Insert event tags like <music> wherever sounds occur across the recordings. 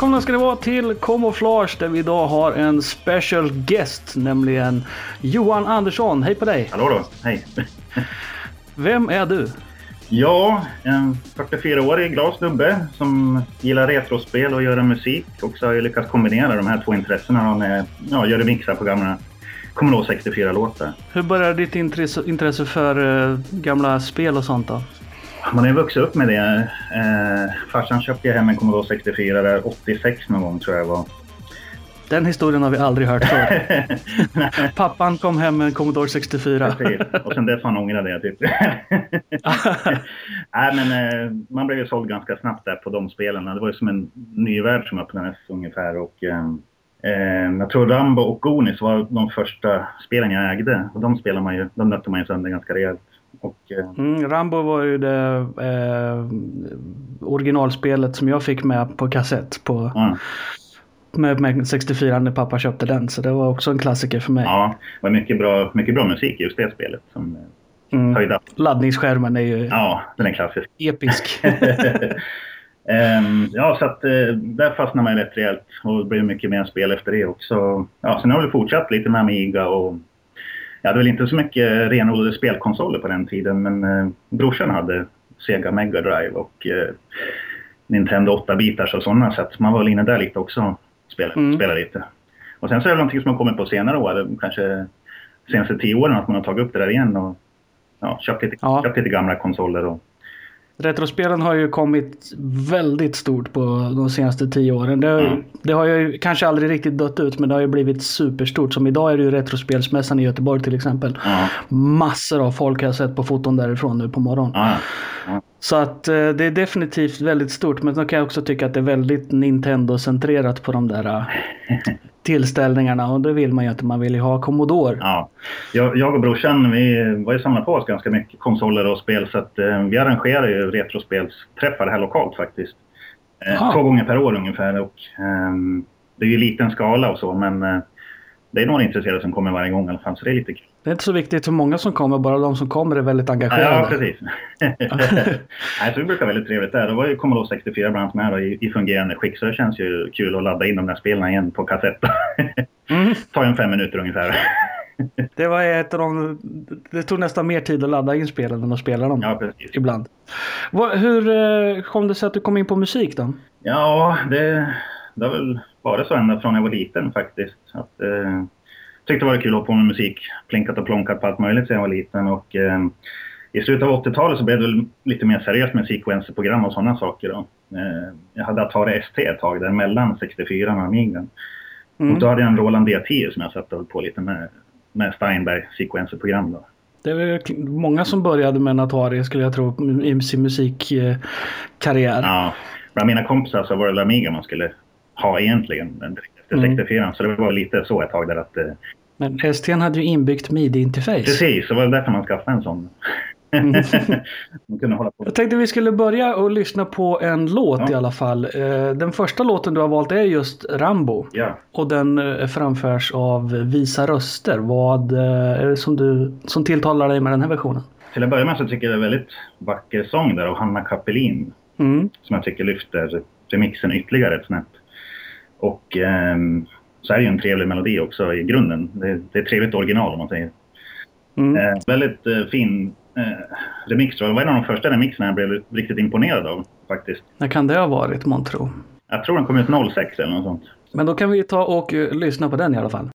Välkomna ska ni vara till Camouflage där vi idag har en special guest, nämligen Johan Andersson. Hej på dig! Hallå då, hej! Vem är du? Ja, en 44-årig glad snubbe som gillar retrospel och göra musik. Och så har jag lyckats kombinera de här två intressena med ja, göra mixar på gamla Commodore 64-låtar. Hur började ditt intresse, intresse för uh, gamla spel och sånt då? Man har ju vuxit upp med det. Eh, farsan köpte hem en Commodore 64 där 86 någon gång tror jag var. Den historien har vi aldrig hört förr. <laughs> Pappan kom hem med en Commodore 64. Precis. Och sen dess har han ångrat det typ. <laughs> Nej men eh, man blev ju såld ganska snabbt där på de spelen. Det var ju som en ny värld som öppnades ungefär. Och, eh, eh jag tror Rambo och Gonis var de första spelen jag ägde. Och de spelade man ju, de nötte man ju sönder ganska rejält. Och, eh... mm, Rambo var ju det eh, originalspelet som jag fick med på kassett på mm. med, med 64 när pappa köpte den. Så det var också en klassiker för mig. Ja, det var mycket bra, mycket bra musik i just det spelet. Som, eh, mm. höjda. Laddningsskärmen är ju ja, den är klassisk. episk. um, <laughs> <laughs> ja, så att uh, där fastnade man rätt rejält och det blev mycket mer spel efter det också. Ja, sen har vi fortsatt lite med Amiga och jag hade väl inte så mycket renodlade spelkonsoler på den tiden men eh, brorsan hade Sega Mega Drive och eh, Nintendo 8-bitars och sådana så att man var väl inne där lite också och spelade, mm. spelade lite. Och sen så är det någonting som har kommit på senare år, kanske senaste tio åren att man har tagit upp det där igen och ja, köpt, lite, ja. köpt lite gamla konsoler och Retrospelen har ju kommit väldigt stort på de senaste tio åren. Det har, mm. det har ju kanske aldrig riktigt dött ut men det har ju blivit superstort. Som idag är det ju Retrospelsmässan i Göteborg till exempel. Mm. Massor av folk har jag sett på foton därifrån nu på morgonen. Mm. Så att eh, det är definitivt väldigt stort. Men då kan jag också tycka att det är väldigt Nintendo-centrerat på de där eh, <laughs> tillställningarna. Och då vill man ju att man vill ha Commodore. Ja. Jag, jag och brorsan vi var ju samlat på oss ganska mycket konsoler och spel. Så att eh, vi arrangerar ju retrospelsträffar här lokalt faktiskt. Eh, två gånger per år ungefär. Och, eh, det är ju liten skala och så men eh, det är några intresserade som kommer varje gång i alla fall. Så det är lite kul. Det är inte så viktigt hur många som kommer, bara de som kommer är väldigt engagerade. Ja, precis. <laughs> Nej, så det brukar väldigt trevligt där. Då var ju Commodore 64 bland annat med då, i, i fungerande skick, så det känns ju kul att ladda in de där spelen igen på kassett. <laughs> mm. tar ju en fem minuter ungefär. <laughs> det var ett av de... Det tog nästan mer tid att ladda in spelen än att spela dem. Ja, precis. Ibland. Hur eh, kom det sig att du kom in på musik då? Ja, det, det har väl varit så ända från jag var liten faktiskt. Att, eh, tyckte det var kul att hålla på med musik. Plinkat och plonkat på allt möjligt sedan jag var liten. Och, eh, I slutet av 80-talet så blev det lite mer seriöst med sequencerprogram och sådana saker. Då. Eh, jag hade Atari ST ett tag där mellan 64 och Amiga. Mm. Och då hade jag en Roland D10 som jag satt och på lite med, med Steinberg sequencerprogram. Då. Det är många som började med en Atari skulle jag tro i sin musikkarriär. Ja, bland mina kompisar så var det Amiga man skulle ha egentligen efter mm. 64. Så det var lite så ett tag där att... Eh, Men ST hade ju inbyggt midi-interface. Precis, så var det därför man skaffade en sån. <laughs> Jag tänkte vi skulle börja och lyssna på en låt ja. i alla fall. Eh, den första låten du har valt är just Rambo. Ja. Och den eh, framförs av Visa Röster. Vad är det som, du, som tilltalar dig med den här versionen? Till att börja med så tycker jag det är en väldigt vacker sång där av Hanna Kapelin. Mm. Som jag tycker lyfter remixen ytterligare ett snäpp. Och eh, så är det ju en trevlig melodi också i grunden. Det, det är ett trevligt original om man säger. Mm. Eh, väldigt eh, fin eh, remix. Det var en av de första remixerna jag blev riktigt imponerad av faktiskt. När kan det ha varit månntro? Jag tror den kom ut 06 eller något sånt. Men då kan vi ta och uh, lyssna på den i alla fall.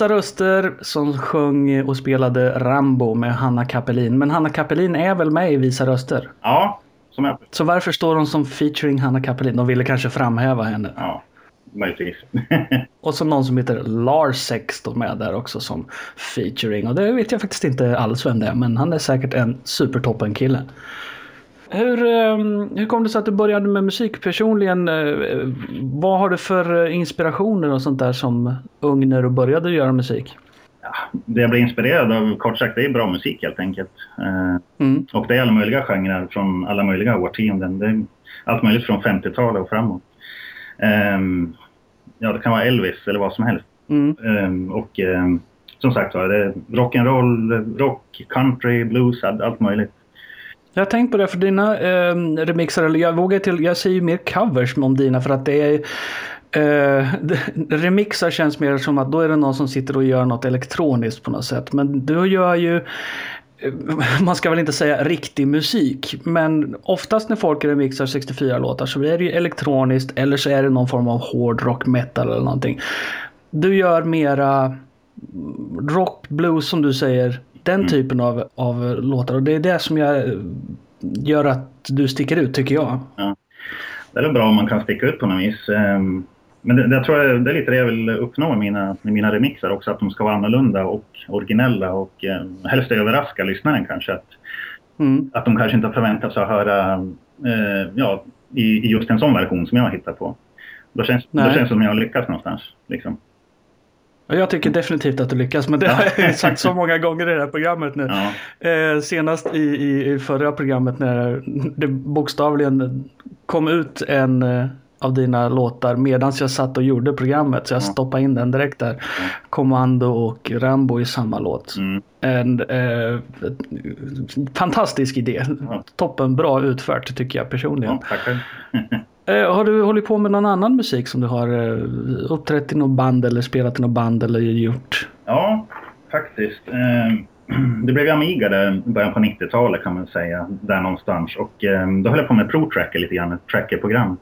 Visa röster som sjöng och spelade Rambo med Hanna Kapelin. Men Hanna Kapelin är väl med i Visa röster? Ja, som jag... Så varför står hon som featuring Hanna Kapelin? De ville kanske framhäva henne. Ja, möjligtvis. <laughs> och så någon som heter Larsex står med där också som featuring. Och det vet jag faktiskt inte alls vem det är. Men han är säkert en supertoppen kille. Hur, ehm, hur kom det sig att du började med musik personligen? Eh, vad har du för inspirationer och sånt där som ung när du började göra musik? Ja, det jag blev inspirerad av, kort sagt, det är bra musik helt enkelt. Eh, mm. Och det är alla möjliga genrer från alla möjliga årtionden. Det är allt möjligt från 50-talet och framåt. Um, ja, det kan vara Elvis eller vad som helst. Mm. Um, och som sagt var, rock'n'roll, rock, country, blues, allt möjligt. Jag har tänkt på det för dina eh, remixar, eller jag vågar till, jag säger mer covers om dina för att det är eh, <laughs> remixar känns mer som att då är det någon som sitter och gör något elektroniskt på något sätt. Men du gör ju eh, <laughs> man ska väl inte säga riktig musik, men oftast när folk remixar 64 låtar så är det ju elektroniskt eller så är det någon form av hårdrock, metal eller någonting. Du gör mera rock, blues som du säger, den mm. typen av, av låtar. Och det är det som jag, gör att du sticker ut tycker jag. Ja. Det är bra om man kan sticka ut på något vis. Ehm, men det, det, tror jag, det är lite det jag vill uppnå med mina, med mina remixar också. Att de ska vara annorlunda och originella och eh, helst överraska lyssnaren kanske. Att, mm. att de kanske inte har förväntat sig att höra eh, ja, i, i, just en sån version som jag har hittat på. Då känns, då känns det som jag har lyckats någonstans. Liksom. Jag tycker definitivt att du lyckas, men det <laughs> har jag sagt så många gånger i det här programmet nu. Ja. Eh, senast i, i, i, förra programmet när det bokstavligen kom ut en eh, av dina låtar medan jag satt och gjorde programmet. Så jag ja. stoppade in den direkt där. Ja. Kommando och Rambo i samma låt. Mm. En eh, fantastisk idé. Toppen bra utfört tycker jag personligen. Ja, <laughs> har du hållit på med någon annan musik som du har eh, uppträtt i något band eller spelat i något band eller gjort? Ja, faktiskt. Eh, <clears throat> det blev Amiga där i början på 90-talet kan man säga, där någonstans. Och då höll jag på med ProTracker lite grann, ett trackerprogram.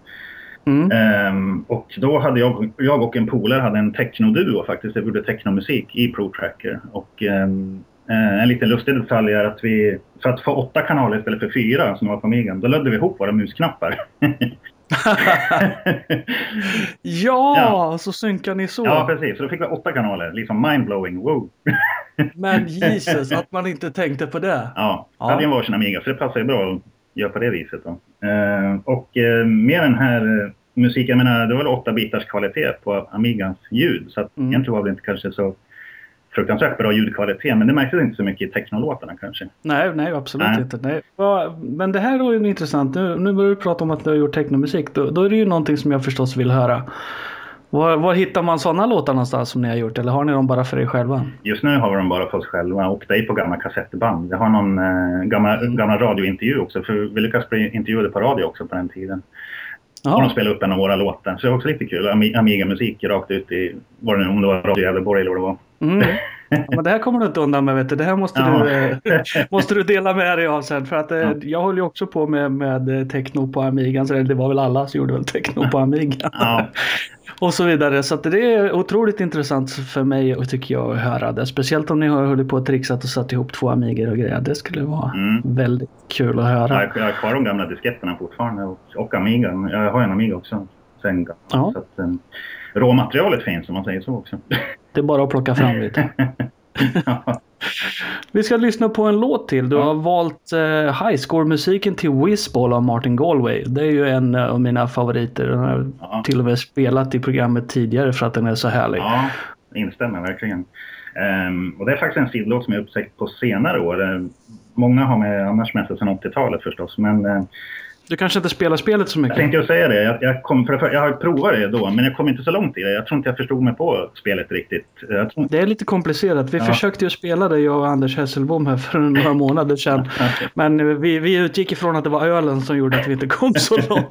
Mm. och då hade jag, jag och en polare hade en technoduo faktiskt, vi gjorde technomusik i ProTracker. Och en liten lustig detalj är att vi, för att få åtta kanaler istället för fyra som var på Amigan, då lödde vi ihop våra musknappar. <laughs> <laughs> ja, ja, så synkar ni så. Ja, precis. Så då fick vi åtta kanaler. Liksom mindblowing. Wow. <laughs> Men Jesus, att man inte tänkte på det. Ja, ja. hade ju varsin Amiga så det passar ju bra att göra på det viset. Då. Eh, och eh, med den här eh, musiken, jag menar det var väl åtta bitars kvalitet på Amigans ljud. Så att mm. egentligen var det inte kanske så fruktansvärt bra ljudkvalitet. Men det märktes inte så mycket i technolåtarna kanske. Nej, nej absolut nej. inte. Nej. Men det här var ju intressant. Nu, nu börjar du prata om att du har gjort technomusik. Då, då är det ju någonting som jag förstås vill höra. Var, var, hittar man sådana låtar någonstans som ni har gjort? Eller har ni dem bara för er själva? Just nu har vi dem bara för oss själva och det är på gamla kassettband. Jag har någon eh, gamla, mm. gamla radiointervju också. För vi lyckades bli intervjuade på radio också på den tiden. Ja. Och de spelade upp en av våra låtar. Så det var också lite kul. Amiga-musik rakt ut i, var det, om det var Radio Gävleborg eller vad det var. Mm. <laughs> Ja, men det här kommer du inte undan med. Vet du. Det här måste, ja. du, eh, <laughs> måste du dela med dig av sen. För att, eh, ja. Jag håller ju också på med, med eh, techno på Amiga. Så det var väl alla som gjorde väl techno på Amiga. <laughs> och så vidare. Så det är otroligt intressant för mig och tycker jag att höra det. Speciellt om ni har hållit på och trixat och satt ihop två Amigor och grejer. Det skulle vara mm. väldigt kul att höra. Jag har kvar de gamla disketterna fortfarande och, och Amiga. Jag har en Amiga också. Sen, så att, um, råmaterialet finns om man säger så också. <laughs> Det är bara att plocka fram lite. <laughs> Vi ska lyssna på en låt till. Du har valt uh, High Score-musiken till Whizball av Martin Galway. Det är ju en uh, av mina favoriter. Den har ja. till och med spelat i programmet tidigare för att den är så härlig. Ja, instämmer verkligen. Um, och det är faktiskt en sidlåt som jag upptäckt på senare år. Uh, många har med annars med sig sedan 80-talet förstås. Men du kanske inte spelar spelet så mycket? Jag tänkte säga det. Jag, jag, kom, för, jag har provat det då, men jag kom inte så långt i det. Jag tror inte jag förstod mig på spelet riktigt. Tror... Det är lite komplicerat. Vi ja. försökte ju spela det, jag och Anders Hesselbom här för <laughs> några månader sedan. Men vi, vi utgick ifrån att det var ölen som gjorde att vi inte kom så <laughs> långt.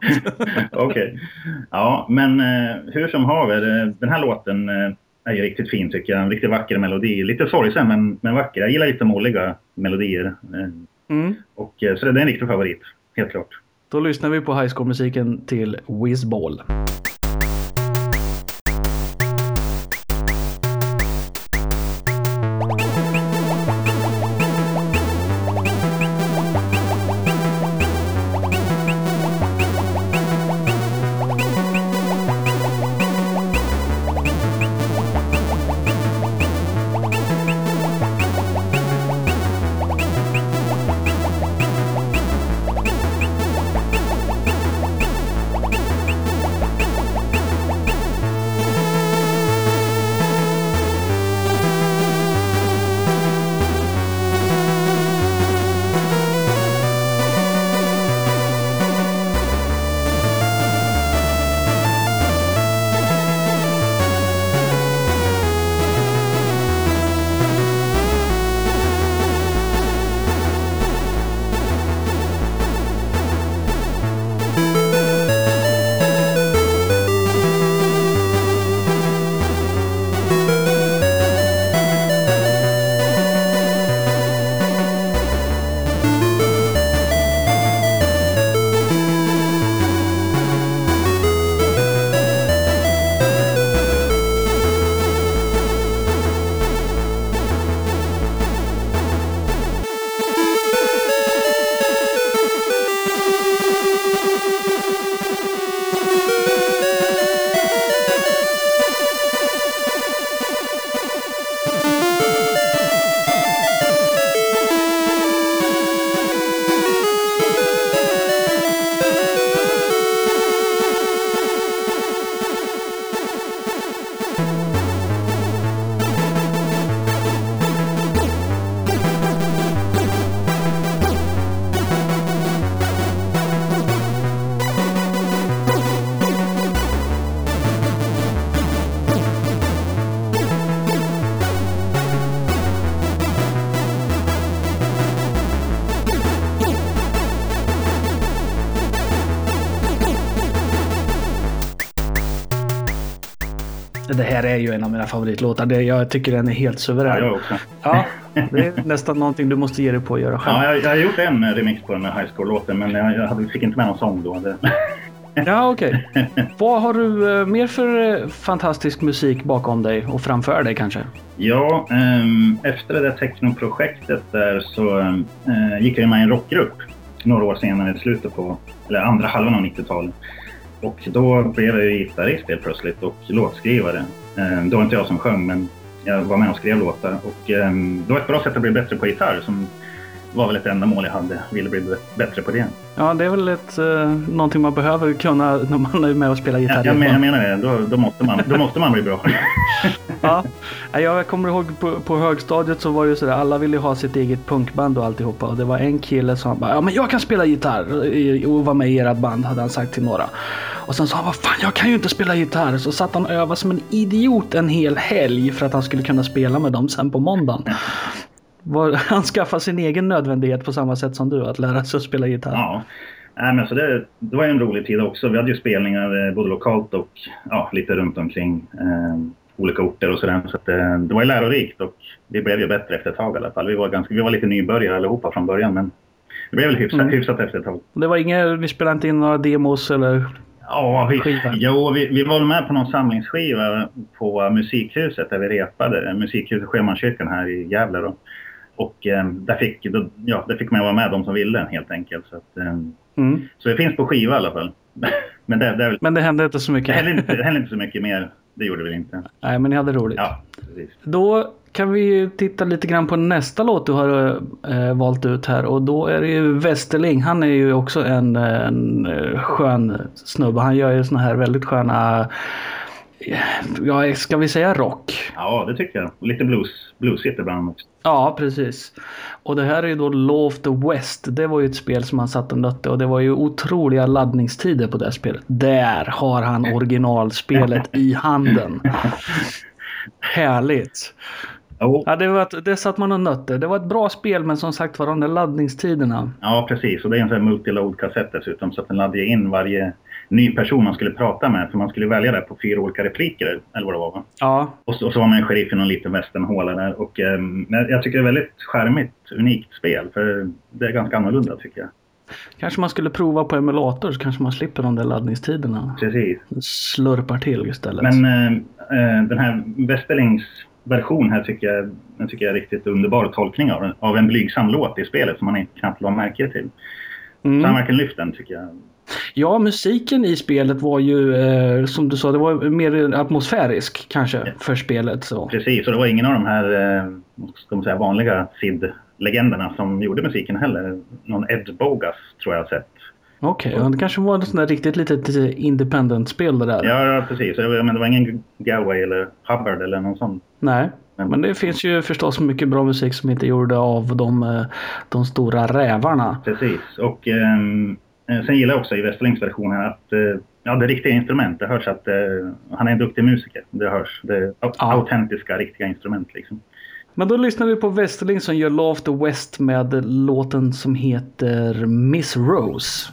Okej. Okay. Ja, men eh, hur som haver. Eh, den här låten eh, är ju riktigt fin tycker jag. En riktigt vacker melodi. Lite sorgsen men, men vacker. Jag gillar lite molliga melodier. Eh, mm. Och, så det är en riktig favorit, helt klart. Då lyssnar vi på High School-musiken till Whizball. Mina favoritlåtar. Det, jag tycker den är helt suverän. Ja, jag också. Ja, det är nästan någonting du måste ge dig på att göra själv. Ja, jag, jag har gjort en remix på den här High Score-låten men jag, jag fick inte med någon sång då. Ja, okej. <laughs> Vad har du eh, mer för eh, fantastisk musik bakom dig och framför dig kanske? Ja, ehm, efter det där technoprojektet där så eh, gick jag med i en rockgrupp några år senare, i slutet på, eller andra halvan av 90-talet. Och då blev jag ju gitarrist helt plötsligt och låtskrivare. Eh, det var inte jag som sjöng men jag var med och skrev låtar. Och ehm, det var ett bra sätt att bli bättre på gitarr som var väl ett ändamål jag hade. Ville bli bättre på det. Ja, det är väl ett, uh, någonting man behöver kunna <laughs> när man är med och spelar gitarr. Ja, jag, men, jag menar det. Då, då, måste man, då måste man bli bra. <laughs> ja, jag kommer ihåg på, på högstadiet så var det ju sådär. Alla ville ha sitt eget punkband och alltihopa. Och det var en kille som bara, ja men jag kan spela gitarr och vara med i ert band hade han sagt till några. Och sen sa han, vad fan jag kan ju inte spela gitarr. Så satt han och övade som en idiot en hel helg för att han skulle kunna spela med dem sen på måndagen. <laughs> Han skaffade sin egen nödvändighet på samma sätt som du, att lära sig att spela gitarr. Ja. Nej, men så det, det var en rolig tid också. Vi hade ju spelningar eh, både lokalt och ja, lite runt omkring eh, olika orter och sådär. Så att, eh, det var ju lärorikt och vi blev ju bättre efter ett tag i alla fall. Vi var, ganska, vi var lite nybörjare allihopa från början men det blev väl hyfsat, mm. hyfsat efter ett tag. Det var inget, ni spelade inte in några demos eller Ja, vi, jo, vi, vi var med på någon samlingsskiva på Musikhuset där vi repade. Musikhuset Sjömanskyrkan här i Gävle då. Och eh, där, fick, då, ja, där fick man vara med de som ville helt enkelt. Så, att, eh, mm. så det finns på skiva i alla fall. <laughs> men, det, det, men det hände inte så mycket? Det hände inte, det hände inte så mycket mer. Det gjorde vi inte. Nej, men ni hade roligt. Ja, precis. Då kan vi titta lite grann på nästa låt du har äh, valt ut här. Och då är det ju Westerling. Han är ju också en, en eh, skön snubbe. Han gör ju såna här väldigt sköna Ja, ska vi säga rock? Ja, det tycker jag. Lite blues, bluesigt ibland också. Ja, precis. Och det här är ju då Law of the West. Det var ju ett spel som han satt och nötte och det var ju otroliga laddningstider på det spelet. Där har han originalspelet i handen. <laughs> Härligt. Oh. Ja, det, var, det satt man och nötte. Det var ett bra spel men som sagt var de där laddningstiderna. Ja, precis. Och det är en sån här multiload-kassett dessutom så att den laddar in varje ny person man skulle prata med. För man skulle välja det på fyra olika repliker, eller vad det var va? Ja. Och så, och så var man en sheriff i någon liten västernhåla där. Och, eh, jag tycker det är väldigt charmigt, unikt spel. För det är ganska annorlunda tycker jag. Kanske man skulle prova på emulator så kanske man slipper de där laddningstiderna. Precis. Slurpar till istället. Men eh, eh den här Westerlings version här tycker jag, jag tycker jag är riktigt underbar tolkning av, av en blygsam låt i spelet som man knappt la märke till. Mm. Så han verkligen lyft den tycker jag. Ja, musiken i spelet var ju eh, som du sa, det var mer atmosfärisk kanske ja. för spelet. Så. Precis, och det var ingen av de här eh, ska man säga, vanliga SID-legenderna som gjorde musiken heller. Någon Ed Bogas tror jag har sett. Okej, okay, det kanske var ett sånt där riktigt litet independent-spel det där. Ja, precis. Men det var ingen Galway eller Hubbard eller någon sån. Nej, men det finns ju förstås mycket bra musik som inte är gjord av de, eh, de stora rävarna. Precis, och um, sen gillar jag också i Westerlings versionen att uh, ja, det riktiga instrument. Det hörs att uh, han är en duktig musiker. Det hörs. Det är autentiska, riktiga instrument liksom. Men då lyssnar vi på Westerling som gör Love the West med låten som heter Miss Rose.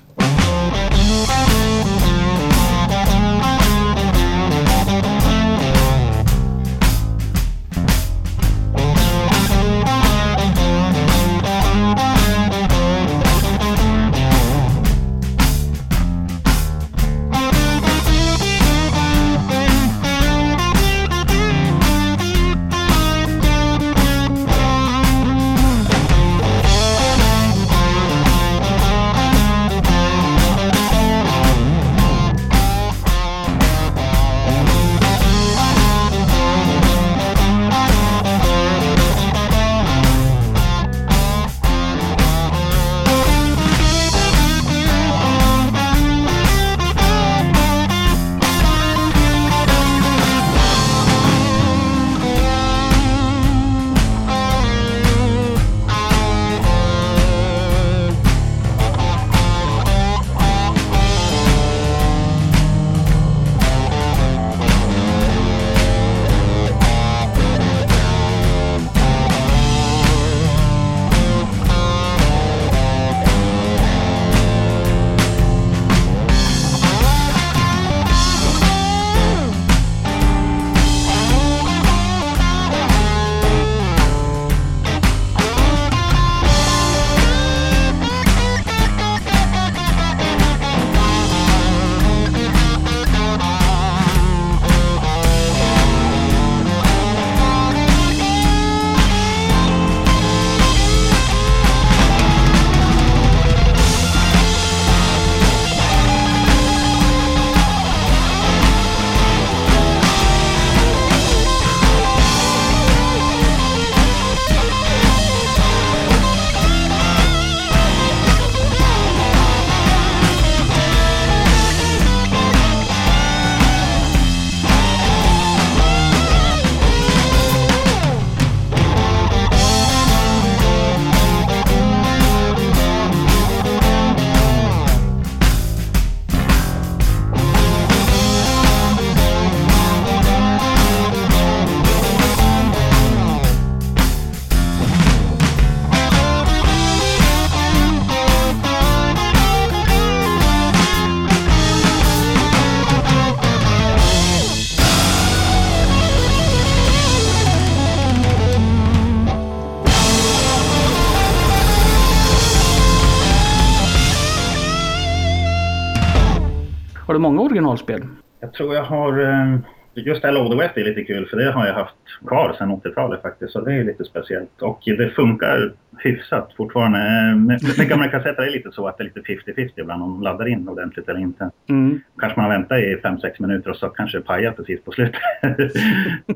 Många originalspel? Jag tror jag har... eh, Just här Load West är lite kul för det har jag haft kvar sedan 80-talet faktiskt. Så det är lite speciellt. Och det funkar hyfsat fortfarande. Eh, Med, med gamla kassetter är det lite så att det är lite 50-50 ibland om de laddar in ordentligt eller inte. Mm. Kanske man väntar i 5-6 minuter och så kanske det pajar precis på slutet. <laughs>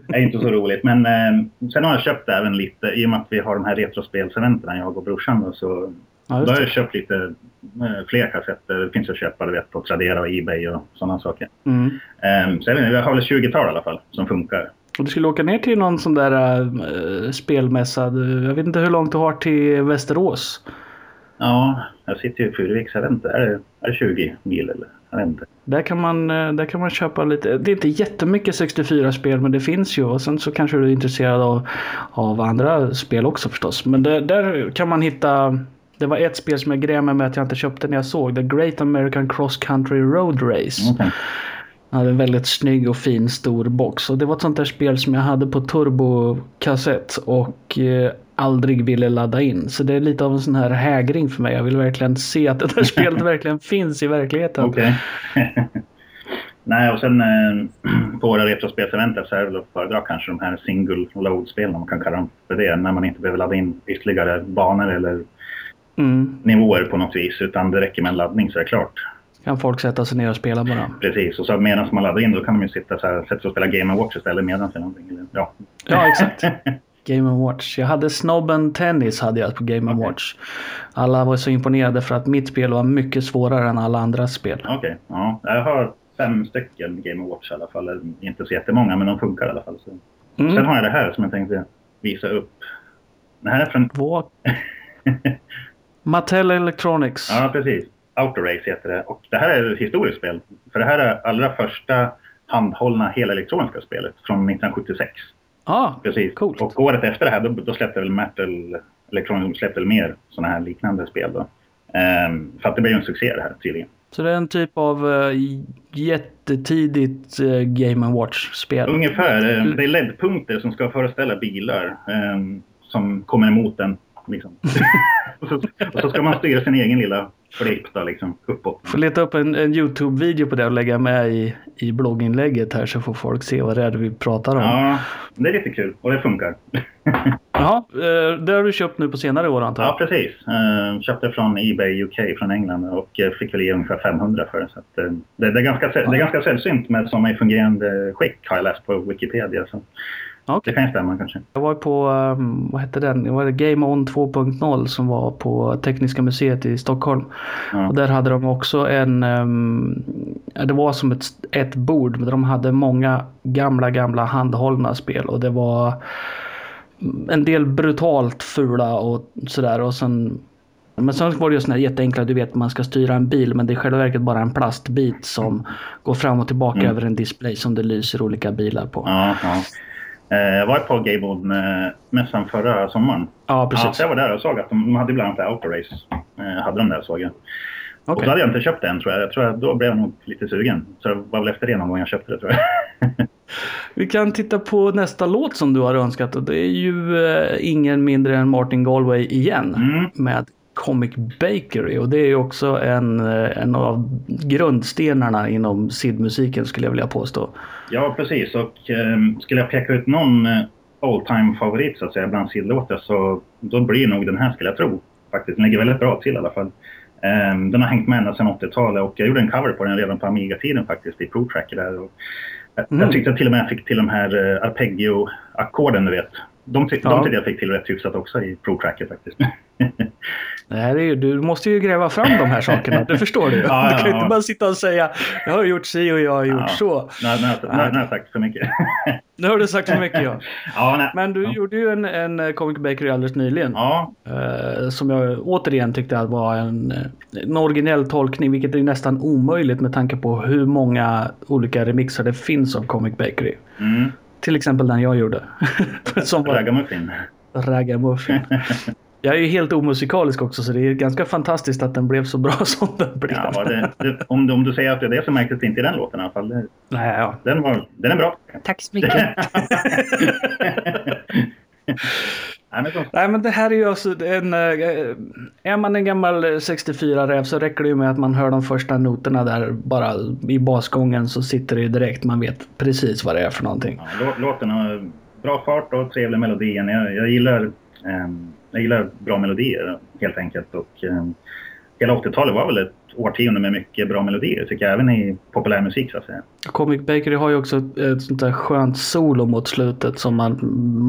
det är inte så roligt. Men eh, sen har jag köpt även lite, i och med att vi har de här retrospelseventen, jag och brorsan. Då, så Ja, då har jag köpt lite eh, fler kassetter. Det finns att köpa du vet, på Tradera och Ebay och sådana saker. Mm. Um, så jag, vet, inte, jag har väl 20-tal i alla fall som funkar. Och du skulle åka ner till någon sån där äh, spelmässa. Du- Jag vet inte hur långt du har till Västerås. Ja, jag sitter ju i Furuviks. Jag vet inte, är det, är det 20 mil eller? Jag vet inte. Där kan, man, eh, där kan man köpa lite. Det är inte jättemycket 64-spel men det finns ju. Och sen så kanske du är intresserad av, av andra spel också förstås. Men det, där kan man hitta. Det var ett spel som jag grämde mig med att jag inte köpte när jag såg. The Great American Cross Country Road Race. Okej. Den hade en väldigt snygg och fin stor box. Och det var ett sånt där spel som jag hade på turbokassett och eh, aldrig ville ladda in. Så det är lite av en sån här hägring för mig. Jag vill verkligen se att det där <laughs> spelet verkligen finns i verkligheten. Okej. <laughs> Nej, och sen eh, <clears throat> på våra retrospelseventer så är det väl att föredra kanske de här single load-spelen, om man kan kalla dem för det, när man inte behöver ladda in ytterligare banor eller Mm. nivåer på något vis, utan det räcker med en laddning så är det klart. Kan folk sätta sig ner och spela bara. Precis, och så medan man laddar in då kan de ju sitta så här, sätta sig och spela Game Watch istället medan eller någonting. Eller, ja. Ja, exakt. <laughs> Game Watch. Jag hade Snobben Tennis hade jag på Game Okej. Watch. Alla var så imponerade för att mitt spel var mycket svårare än alla andras spel. Okej, ja. Jag har fem stycken Game Watch i alla fall. Inte så jättemånga, men de funkar i alla fall. Så. Sen Mm. har jag det här som jag tänkte visa upp. Det här är från... Vad? <laughs> Mattel Electronics. Ja, precis. Autorace heter det. Och det här är ett historiskt spel. För det här är allra första handhållna helelektroniska spelet från 1976. Ah, Precis. Coolt. Och året efter det här då, då släppte väl Metal Electronics släppte väl mer sådana här liknande spel då. Ehm, för att det blev ju en succé det här tydligen. Så det är en typ av uh, jättetidigt uh, Game Watch-spel. Ungefär. eh, Det är LED-punkter som ska föreställa bilar ehm, som kommer emot en. Liksom. <laughs> och, så, och så ska man styra sin egen lilla flip då, liksom, uppåt. Får leta upp en, en YouTube-video på det och lägga med i, i blogginlägget här så får folk se vad det är vi pratar om. Ja, det är lite kul och det funkar. <laughs> Jaha, uh, det har du köpt nu på senare år antar jag? Ja, precis. Uh, köpte från Ebay UK från England och eh, fick väl ge ungefär 500 för det. Så eh, det, det, är ganska, det är ganska sällsynt med sådana i fungerande skick har jag läst på Wikipedia. Så Okej. det kan stämma kanske. Jag var på, um, vad hette den? Det var Game On 2.0 som var på Tekniska museet i Stockholm. Ja. Och där hade de också en, ja, det var som ett, ett bord men de hade många gamla, gamla handhållna spel och det var en del brutalt fula och sådär och sen men sen var det ju sådana här jätteenkla, du vet man ska styra en bil men det är i själva verket bara en plastbit som går fram och tillbaka Mm. över en display som det lyser olika bilar på. Ja, ja. Eh, Jag var på Gamebone-mässan förra sommaren. Ja, Ja, precis. så jag var där och såg att de, de hade bland annat Autorace. Eh, hade de där såg jag. Och Okej. då hade jag inte köpt den tror jag. Jag tror att då blev jag nog lite sugen. Så det var väl efter det någon gång jag köpte det tror jag. <laughs> Vi kan titta på nästa låt som du har önskat och det är ju eh, ingen mindre än Martin Galway igen Mm. med Comic Bakery och det är ju också en, eh, en av grundstenarna inom SID-musiken skulle jag vilja påstå. Ja, precis. Och eh, skulle jag peka ut någon eh, all time favorit så att säga bland sidlåtar så då blir nog den här skulle jag tro. Faktiskt. Den ligger väldigt bra till i alla fall. Eh, den har hängt med ända sedan 80-talet och jag gjorde en cover på den redan på Amiga-tiden faktiskt i Pro Tracker där. Och jag, Mm. jag tyckte till och med jag fick till de här eh, arpeggio-ackorden du vet. De, ty- Ja. de tyckte jag fick till rätt hyfsat också i Pro Tracker faktiskt. <laughs> Är ju, du måste ju gräva fram de här sakerna, det förstår du. Ja, du kan ju ja, inte bara sitta och säga jag har gjort si och jag har gjort så. Nu- nu- nu har jag sagt för mycket. Nu har du sagt för mycket ja. <laughs> ja, nej. Men du gjorde ju en, en eh, Comic Bakery alldeles nyligen. Ja, Eh, som jag återigen tyckte att var en, eh, en originell tolkning, vilket är nästan omöjligt med tanke på hur många olika remixer det finns av Comic Bakery. mm. Till exempel den jag gjorde. <laughs> som var Ragamuffin. Ragamuffin. <laughs> Jag är ju helt omusikalisk också så det är ganska fantastiskt att den blev så bra <laughs> som den blev. Ja, det, det, om, du- om du säger att det är det så märktes det inte i den låten i alla fall. Det, Nej, ja. den, var, den är bra. Tack så mycket. Nej men det här är ju alltså en... Eh, är man en gammal 64-räv så räcker det ju med att man hör de första noterna där bara i basgången så sitter det ju direkt. Man vet precis vad det är för någonting. Ja, låten har bra fart och trevlig melodi. Jag, jag, gillar, eh, jag gillar bra melodier helt enkelt. Och, eh, hela 80-talet var väl ett årtionde med mycket bra melodier tycker jag, även i populärmusik så att säga. Comic Bakery har ju också ett sånt där skönt solo mot slutet som man,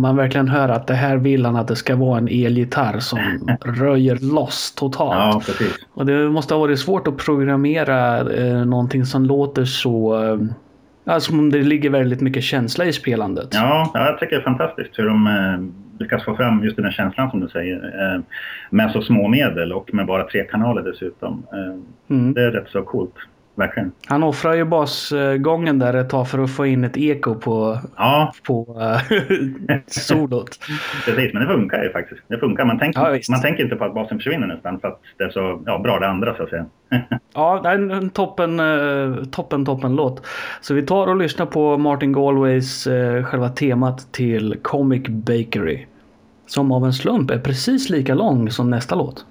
man verkligen hör att det här vill han att det ska vara en elgitarr som <laughs> röjer loss totalt. Ja, precis. Och det måste ha varit svårt att programmera eh, någonting som låter så eh, Alltså det ligger väldigt mycket känsla i spelandet. Ja, jag tycker det är fantastiskt hur de eh, lyckas få fram just den här känslan som du säger. Eh, med så små medel och med bara tre kanaler dessutom. Eh, mm. Det är rätt så coolt. Verkligen. Han offrar ju basgången där ett tag för att få in ett eko på, ja. på uh, <laughs> solot. Precis, men det funkar ju faktiskt. Det funkar. Man tänker, ja, man tänker inte på att basen försvinner nästan för att det är så ja, bra det andra så att säga. <laughs> ja, det är en toppen, uh, toppen, toppen låt. Så vi tar och lyssnar på Martin Galways uh, själva temat till Comic Bakery. Som av en slump är precis lika lång som nästa låt.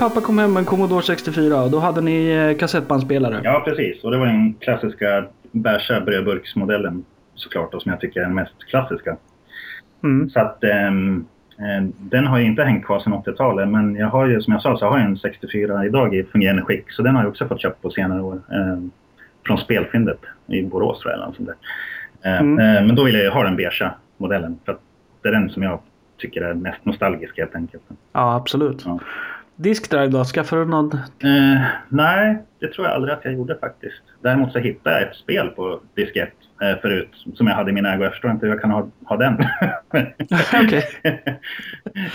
Pappa kom hem med en Commodore 64 och då hade ni eh, kassettbandspelare. Ja, precis. Och det var den klassiska bärsa brödburksmodellen såklart, och som jag tycker är den mest klassiska. Mm. Så att um, den har ju inte hängt kvar sedan 80-talet, men jag har ju som jag sa så har jag en 64 idag i fungerande skick. Så den har jag också fått köpt på senare år. Um, från Spelfyndet i Borås tror jag. Eller sånt där. Mm. Uh, men då vill jag ju ha den beiga modellen. För att det är den som jag tycker är mest nostalgisk helt enkelt. Ja, absolut. Ja. Diskdrive då? Skaffade du någon? Eh, nej, det tror jag aldrig att jag gjorde faktiskt. Däremot så hittade jag ett spel på diskett eh, förut som jag hade i min ägo. Jag förstår inte hur jag kan ha, ha den. <laughs> <laughs>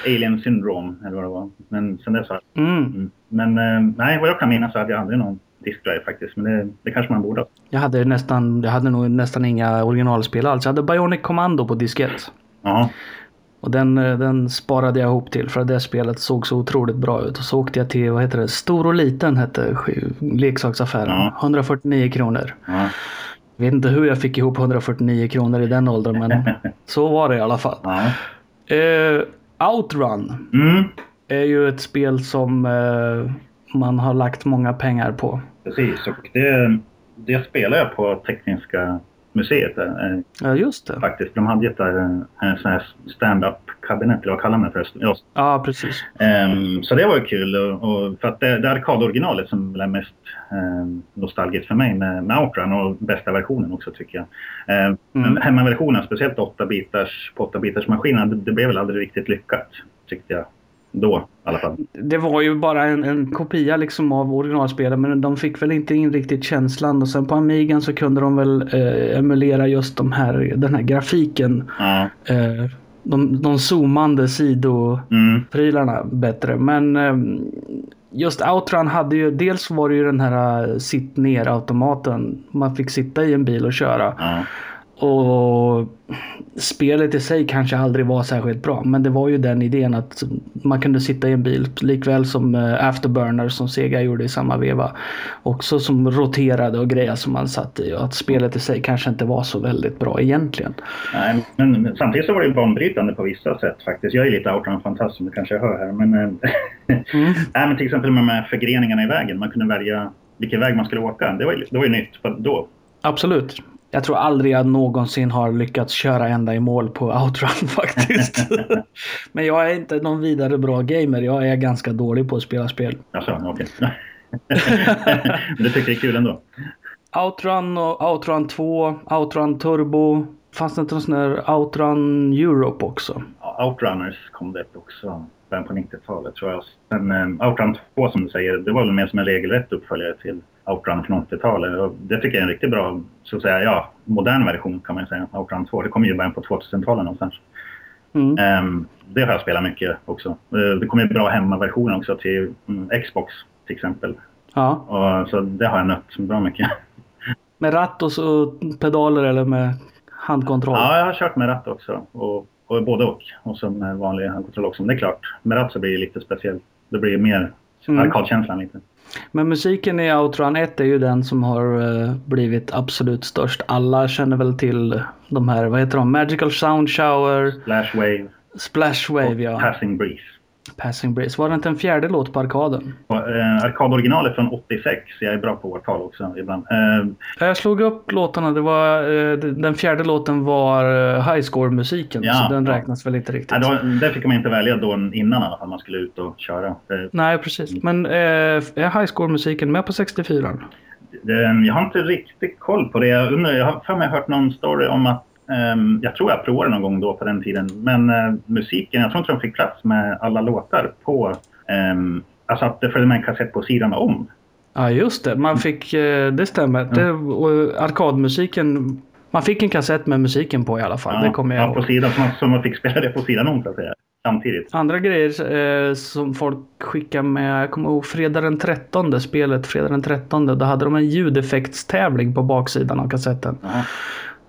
Alien Syndrome eller vad det var. Men sen dess har Mm. mm. Men eh, nej, vad jag kan minnas så hade jag aldrig någon diskdrive faktiskt. Men det, det kanske man borde ha. Jag hade nästan, jag hade nog nästan inga originalspel alls. Jag hade Bionic Commando på diskett. Ja, Och den, eh, den sparade jag ihop till för att det spelet såg så otroligt bra ut. Och så åkte jag till, vad heter det, Stor och Liten hette leksaksaffären. Ja. 149 kronor. ja, Jag vet inte hur jag fick ihop 149 kronor i den åldern men <laughs> så var det i alla fall. ja. Eh, Outrun Mm, är ju ett spel som eh, man har lagt många pengar på. precis. Och det, det spelar jag på Tekniska museet. Eh, Ja just det. faktiskt. De hade ett eh, här stand-up kabinett, eller vad kallar man det förresten? Ja, Ja precis. Ehm, så det var ju kul. Och, och för att det, det arkadoriginalet som är mest um, nostalgiskt för mig med, med Outrun och bästa versionen också tycker jag. Ehm, Mm. Men hemmaversionen, speciellt 8-bitars, på 8-bitars maskinerna, det, det blev väl aldrig riktigt lyckat tyckte jag. Då i alla fall. Det var ju bara en, en kopia liksom av originalspelet men de fick väl inte in riktigt känslan. Och sen på Amigan så kunde de väl eh, emulera just de här, den här grafiken. Ja. Eh, de, de zoomande sidoprylarna Mm. bättre. Men eh, just Outrun hade ju, dels var det ju den här eh, sitt ner automaten. Man fick sitta i en bil och köra. Ja. Och spelet i sig kanske aldrig var särskilt bra. Men det var ju den idén att man kunde sitta i en bil likväl som eh, Afterburner som Sega gjorde i samma veva. Också som roterade och grejer som man satt i. Och att spelet i sig kanske inte var så väldigt bra egentligen. Nej, men, samtidigt så var det banbrytande på vissa sätt faktiskt. Jag är lite Outrun-fantast som du kanske hör här. Men, eh, Mm. <laughs> Nej, men till exempel med de här förgreningarna i vägen. Man kunde välja vilken väg man skulle åka. Det var ju, det var ju nytt då. Absolut. Jag tror aldrig jag någonsin har lyckats köra ända i mål på Outrun <laughs> faktiskt. <laughs> Men jag är inte någon vidare bra gamer. Jag är ganska dålig på att spela spel. Alltså, okej. <laughs> Men du tycker det är kul ändå? Outrun och Outrun 2, Outrun Turbo. Fanns det inte någon sån här Outrun Europe också? Ja, Outrunners kom det också början på 90-talet tror jag. Sen eh, Outrun 2 som du säger, det var väl mer som en regelrätt uppföljare till Outrun från 80-talet. Och det tycker jag är en riktigt bra, så att säga, ja, modern version kan man säga. Outrun 2. Det kom ju i början på 2000-talet någonstans. Mm. Ehm, det har jag spelat mycket också. Eh, det kom ju bra hemmaversioner också till mm, Xbox till exempel. Ja. Och, så det har jag nött bra mycket. <laughs> Med ratt och så pedaler eller med handkontroll? Ja, jag har kört med ratt också. Och, och både och. Och så med vanlig handkontroll också. Men det är klart, med ratt så blir det lite speciellt. Det blir mer Mm. arkadkänslan lite. Men musiken i Outrun 1 är ju den som har eh, blivit absolut störst. Alla känner väl till de här, vad heter de? Magical Sound Shower, Splash Wave Splash och Wave ja. Passing Breeze. Passing Breeze. Var det inte en fjärde låt på arkaden? Och, eh, arkadoriginalet från 86. Jag är bra på årtal också ibland. Eh, Jag slog upp låtarna. Det var, eh, den fjärde låten var eh, High Score-musiken. Ja, så den ja. räknas väl inte riktigt. nej, då, det fick man inte välja då innan i alla fall. Man skulle ut och köra. Nej, precis. Men eh, är High Score-musiken med på 64? det- jag har inte riktigt koll på det. Jag, undrar, jag har för mig hört någon story om att jag tror jag provade någon gång då på den tiden. Men eh, musiken, jag tror inte de fick plats med alla låtar på... ehm, alltså att det följde med en kassett på sidan om. Ja, just det. Man fick, eh, det stämmer. Det, och arkadmusiken, man fick en kassett med musiken på i alla fall. det kommer jag ja, på sidan, man, så man fick spela det på sidan om så att säga. Samtidigt. Andra grejer eh, som folk skickar med, jag kommer ihåg fredag den 13, spelet fredag den 13, då hade de en ljudeffektstävling på baksidan av kassetten. Jaha.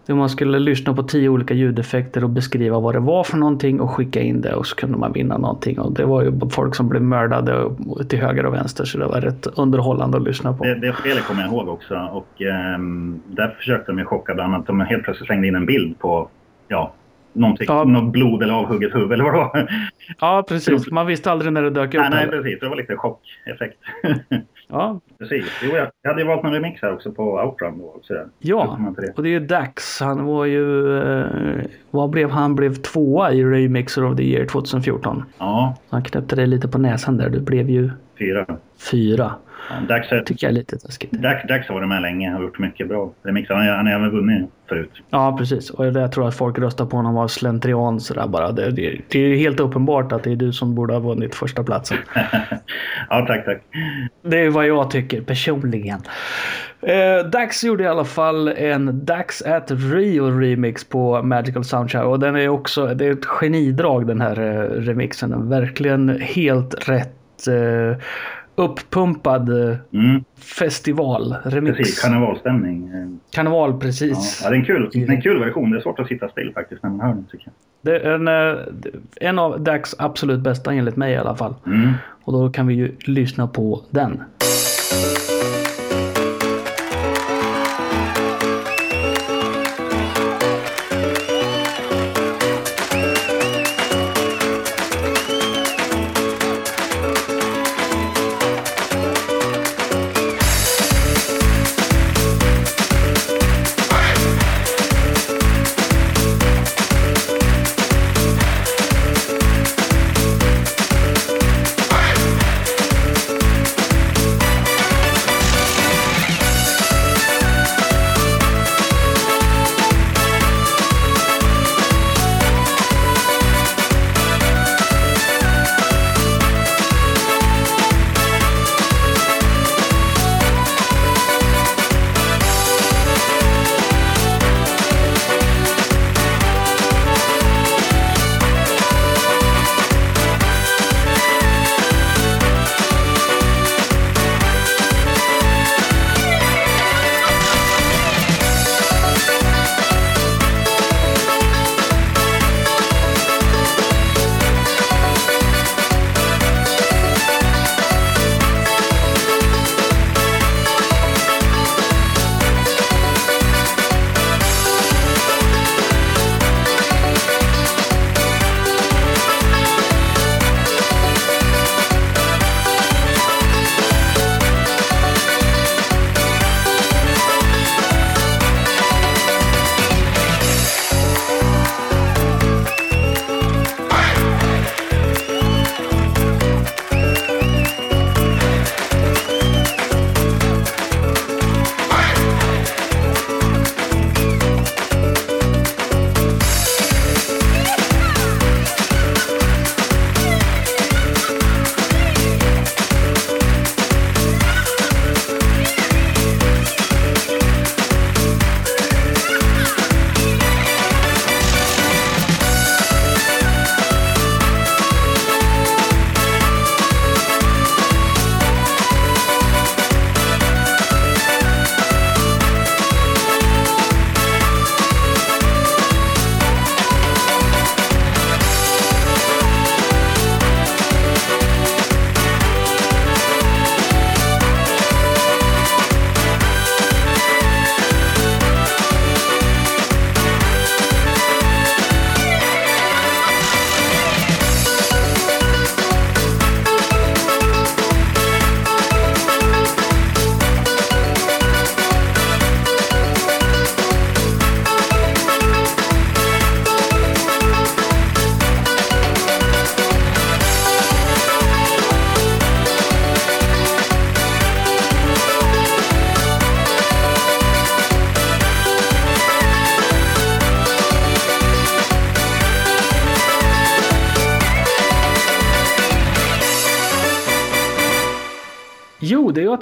Där man skulle lyssna på tio olika ljudeffekter och beskriva vad det var för någonting och skicka in det och så kunde man vinna någonting. Och det var ju folk som blev mördade till höger och vänster så det var rätt underhållande att lyssna på. Det, det spelet kommer jag ihåg också och ehm, där försökte de ju chocka bland annat. De helt plötsligt slängde in en bild på ja, någonting, Ja. något blod eller avhugget huvud eller vad det var. Ja, precis. Man visste aldrig när det dök upp. nej, nej, precis. Det var lite chockeffekt. <laughs> Ja, precis. Jo, jag, hade ju valt en remix här också på Outrun då. Så där. Så ja. det. och det är ju Dax. Han var ju... Eh, vad blev han? blev tvåa i Remixer of the Year 2014. Ja, Han knäppte dig lite på näsan där. Du blev ju fyra. fyra. Är- tycker jag är lite taskigt. Dax, Dax har varit med länge och gjort mycket bra remixar. Han har även vunnit förut. Ja, precis. Och jag tror att folk röstar på honom av slentrian sådär bara. Det, det, det är helt uppenbart att det är du som borde ha vunnit första platsen. <laughs> ja, tack, tack. Det är vad jag tycker personligen. Eh, Dax gjorde i alla fall en Dax at Rio remix på Magical Soundshine och den är också, det är ett genidrag den här eh, remixen. Verkligen helt rätt eh, uppumpad eh, Mm, festivalremix. precis, karnevalstämning. Karneval precis. ja, det är en kul, det är en kul version. Det är svårt att sitta still faktiskt när man hör den tycker Det är en, eh, en av Dax absolut bästa enligt mig i alla fall. jag. Mm. Och då kan vi ju lyssna på den.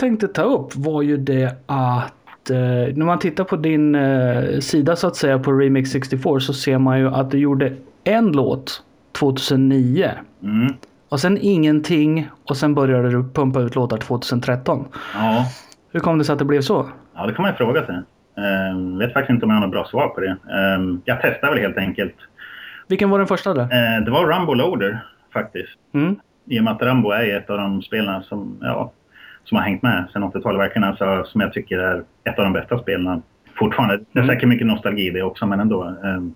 Tänkte ta upp var ju det att eh, när man tittar på din eh, sida så att säga på Remix 64 så ser man ju att du gjorde en låt 2009. Mm. Och sen ingenting och sen började du pumpa ut låtar 2013. Ja. Hur kom det sig att det blev så? ja, det kan man ju fråga sig. Um, vet faktiskt inte om jag har något bra svar på det. Ehm, jag testar väl helt enkelt. Vilken var den första där? Eh, det var Rumble Loader faktiskt. Mm. I och med att Rambo är ett av de spelarna som, ja, som har hängt med sedan 80-talet. Verkligen alltså, som jag tycker är ett av de bästa spelarna fortfarande. Det är Mm. säkert mycket nostalgi det också, men ändå. Um,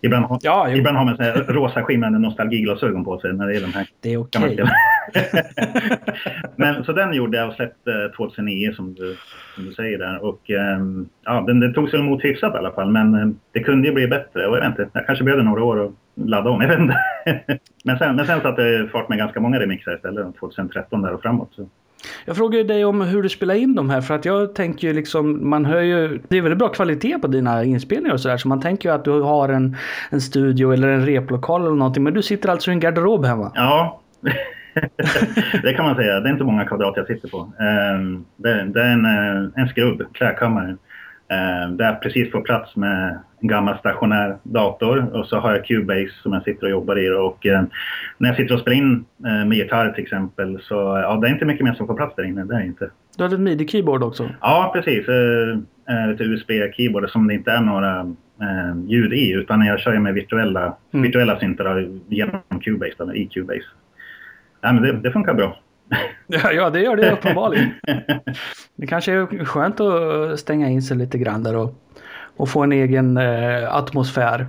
ibland, har- Ja, jo, ibland har man så här rosa skimrande nostalgiglasögon på sig när det är de här det är okej. spelen. <laughs> men så den gjorde jag och släppte 2009 som du, som du säger där. Och ehm, ja, den, den tog sig emot hyfsat i alla fall. Men ehm, det kunde ju bli bättre. Och jag vet inte, jag kanske behövde några år att ladda om. Jag vet inte. <laughs> men, sen, men sen satte det fart med ganska många remixar istället. 2013 där och framåt. Så jag frågar dig om hur du spelar in de här för att jag tänker ju liksom, man hör ju, det är väldigt bra kvalitet på dina inspelningar och sådär så man tänker ju att du har en, en studio eller en replokal eller någonting men du sitter alltså i en garderob hemma? Ja, <laughs> det kan man säga. Det är inte många kvadrat jag sitter på. Ehm, det, är en, eh, en skrubb, klädkammare. Ehm, där precis får plats med en gammal stationär dator och så har jag Cubase som jag sitter och jobbar i. Och eh, när jag sitter och spelar in eh, med gitarr till exempel så ja, det är inte mycket mer som får plats där inne. Det är inte. Du har ett midi-keyboard också? Ja, precis. Ett USB-keyboard som det inte är några ljud i utan jag kör med virtuella, mm. virtuella syntar genom Cubase, i Cubase. Ja, men det, det funkar bra. Ja, <laughs> ja, det gör det uppenbarligen. <laughs> det kanske är skönt att stänga in sig lite grann där och, och få en egen eh, atmosfär.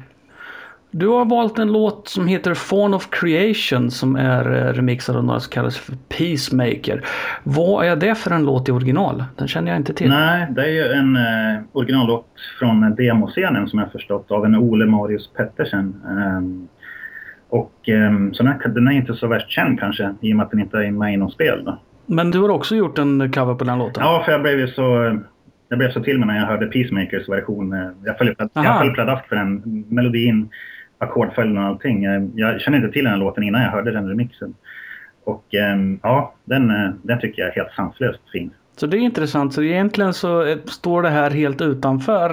Du har valt en låt som heter Fawn of Creation som är eh, remixad av några som kallas för Peacemaker. Vad är det för en låt i original? Den känner jag inte till. Nej, det är ju en eh, originallåt från demoscenen som jag förstått av en Ole Marius Pettersen. Um, och um, så den, den är inte så värst känd kanske i och med att den inte är med i något spel. Då. Men du har också gjort en cover på den låten? Ja, för jag blev ju så, jag blev så till mig när jag hörde Peacemakers version. Jag föll, jag föll pladask för den melodin, ackordföljden och allting. Jag, jag kände inte till den här låten innan jag hörde den remixen. Och um, ja, den, eh, den tycker jag är helt sanslöst fin. Så det är intressant. Så egentligen så står det här helt utanför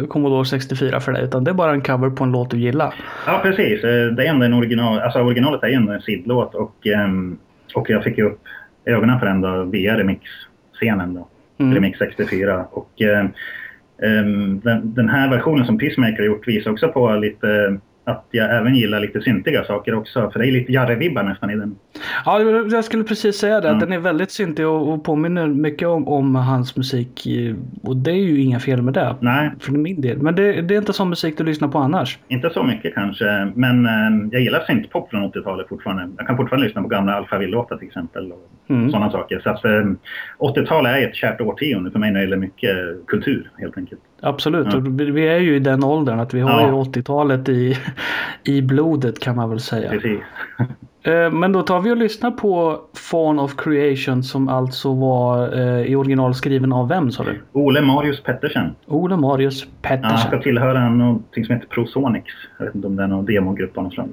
eh, Commodore 64 för dig. Utan det är bara en cover på en låt du gillar. Ja, precis. Eh, det är ändå en original. Alltså originalet är ju en SID-låt. Och, ehm, och jag fick ju upp ögonen för den då via remix-scenen då. Mm. Remix 64. Och um, den, den, här versionen som Peacemaker har gjort visar också på lite att jag även gillar lite syntiga saker också. För det är lite Jarre-vibbar nästan i den. Ja, jag skulle precis säga det. Mm. Den är väldigt syntig och, och påminner mycket om, om, hans musik. Och det är ju inga fel med det. Nej. För min del. Men det, det är inte sån musik du lyssnar på annars? Inte så mycket kanske. Men eh, jag gillar syntpop från 80-talet fortfarande. Jag kan fortfarande lyssna på gamla Alphaville-låtar till exempel. Och mm. Sådana saker. Så att, eh, 80-talet är ett kärt årtionde för mig när det gäller mycket kultur helt enkelt. Absolut, och vi är ju i den åldern att vi har ja. ju 80-talet i, i blodet kan man väl säga. Precis. <laughs> Eh, men då tar vi och lyssnar på Fawn of Creation som alltså var eh, i original skriven av vem sa du? Ole Marius Pettersen. Ole Marius Pettersen. Ja, han ska tillhöra någonting som heter Prosonics. Jag vet inte om det är någon demogrupp av något slag.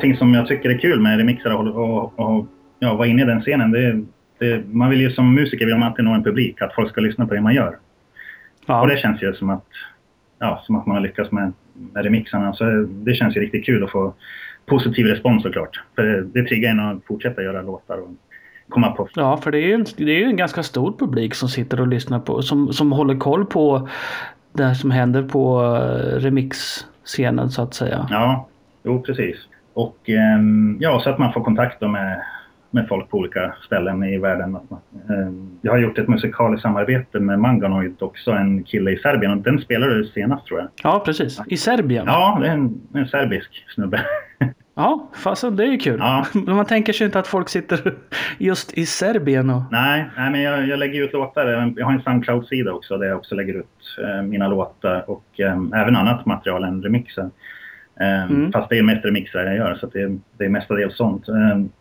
Någonting som jag tycker är kul med remixar och, och, och ja, vara inne i den scenen. Det, det, man vill ju som musiker vill man alltid nå en publik, att folk ska lyssna på det man gör. Ja. Och det känns ju som att, ja, som att man har lyckats med, med remixarna. Så det känns ju riktigt kul att få positiv respons såklart. För det, det triggar en att fortsätta göra låtar och komma på. Ja, för det är ju det är en ganska stor publik som sitter och lyssnar på, som, som håller koll på det som händer på eh, remixscenen så att säga. Ja, jo precis. Och ehm, ja, så att man får kontakt med, med folk på olika ställen i världen. Ehm, jag har gjort ett musikaliskt samarbete med Manganoid också, en kille i Serbien och den spelade du senast tror jag. Ja, precis. I Serbien? Ja, det är en, en serbisk snubbe. <laughs> Ja, fasen det är kul. Ja. <laughs> Men man tänker sig inte att folk sitter <laughs> just i Serbien och... Nej, nej men jag, jag lägger ut låtar. Jag har en Soundcloud-sida också där jag också lägger ut eh, mina låtar och eh, även annat material än remixer. Eh, mm. Fast det är mest remixer jag gör så det, det är mestadels sånt. Eh,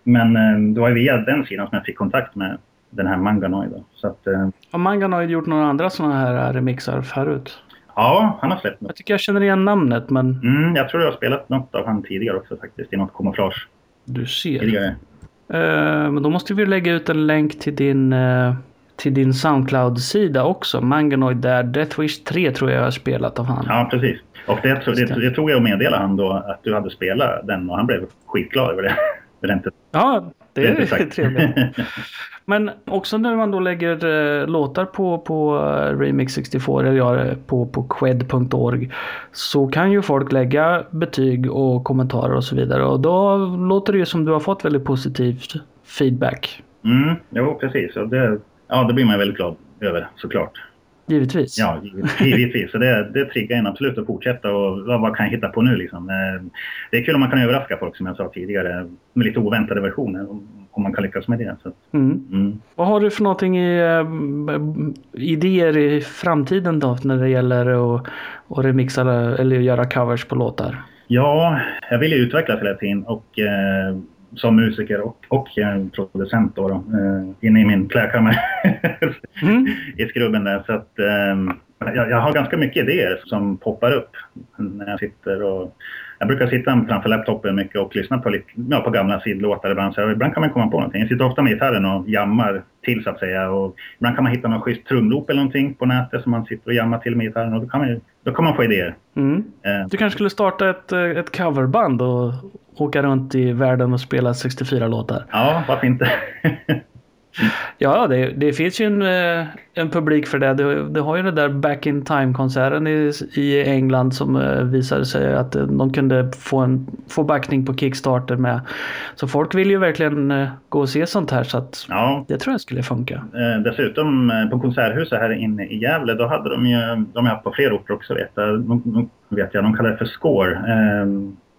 men eh, det var via den sidan som jag fick kontakt med den här Manganoid. Så att, har Manganoid gjort några andra sådana här remixar förut? Ja, han har släppt något. Jag tycker jag känner igen namnet men... Mm, jag tror jag har spelat något av han tidigare också faktiskt. I något kamouflage. Du ser. Tidigare. Uh, men då måste vi lägga ut en länk till din, uh, till din Soundcloud-sida också. Manganoid där. Deathwish 3 tror jag har spelat av han. Ja, precis. Och det, det, det, det tog jag att meddela han då att du hade spelat den och han blev skitglad över det. <laughs> Ja, det är <laughs> trevligt. Men också när man då lägger eh, låtar på, på eh, Remix 64 eller ja, på, på qued.org så kan ju folk lägga betyg och kommentarer och så vidare och då låter det ju som du har fått väldigt positiv feedback. Mm, jo precis. Och det, ja, det blir man väldigt glad över såklart. Givetvis. Ja, givetvis. Så det, det triggar en absolut att fortsätta och vad kan jag hitta på nu liksom. Eh, det är kul om man kan överraska folk som jag sa tidigare med lite oväntade versioner om man kan lyckas med det. Så. Mm. Mm. Vad har du för någonting i äh, idéer i framtiden då när det gäller att, att remixa eller göra covers på låtar? Ja, jag vill ju utvecklas hela tiden och äh, som musiker och, och producent då, då äh, inne i min klädkammare <laughs> mm. i skrubben där. Så att, ähm, jag, jag, har ganska mycket idéer som poppar upp när jag sitter och jag brukar sitta framför laptopen mycket och lyssna på, lite, ja, på gamla sidlåtar ibland. Så ibland kan man komma på någonting. Jag sitter ofta med gitarren och jammar till så att säga. Och ibland kan man hitta någon schysst trumloop eller någonting på nätet som man sitter och jammar till med gitarren. Och då kan man, då kan man få idéer. Mm. Eh. Du kanske skulle starta ett, eh, ett coverband och åka runt i världen och spela 64 låtar? Ja, varför inte? <laughs> Ja, det, det, finns ju en, eh, en publik för det. det. det. har ju den där Back in Time-konserten i, i England som eh, visade sig att eh, de kunde få, en, få backning på Kickstarter med. Så folk vill ju verkligen gå och se sånt här så att ja. det tror jag skulle funka. Dessutom på Konserthuset här inne i Gävle, då hade de ju, de har haft på fler orter också vet jag, de, vet jag, de kallar det för Score.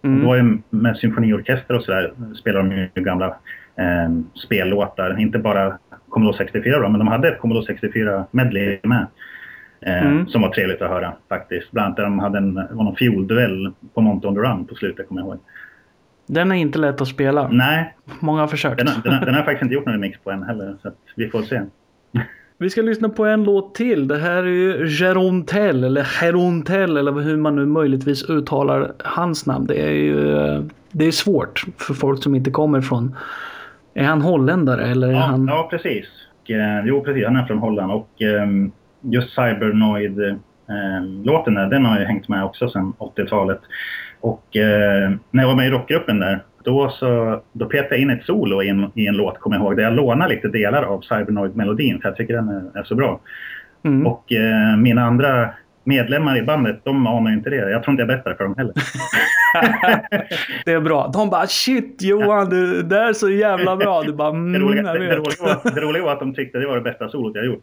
Mm. Då var ju med symfoniorkester och sådär spelar de ju gamla eh, spellåtar. Inte bara Commodore 64 då, men de hade ett Commodore 64 medley med. Eh, mm. Som var trevligt att höra faktiskt. Bland annat där de hade en, var någon fiolduell på Monty on the Run på slutet kommer jag ihåg. Den är inte lätt att spela. Nej. Många har försökt. Den, den, den, den har faktiskt inte gjort någon remix på än heller. Så vi får se. Vi ska lyssna på en låt till. Det här är ju Gerontel eller Gerontel eller hur man nu möjligtvis uttalar hans namn. Det är ju det är svårt för folk som inte kommer från är han holländare eller är ja, han... Ja, precis. Eh, jo, precis. Han är från Holland och eh, just Cybernoid-låten eh, den har ju hängt med också sedan 80-talet. Och eh, när jag var med i rockgruppen där, då, så, då petade jag in ett solo i en, i en låt, kommer jag ihåg, där jag lånade lite delar av Cybernoid-melodin för jag tycker den är, är så bra. Mm. Och eh, mina andra medlemmar i bandet, de anar inte det. Jag tror inte jag berättar för dem heller. <laughs> det är bra. De bara shit Johan, det där är så jävla bra. Du bara mm, <laughs> det, roliga, det, det, roliga var, det roliga var att de tyckte det var det bästa solot jag gjort.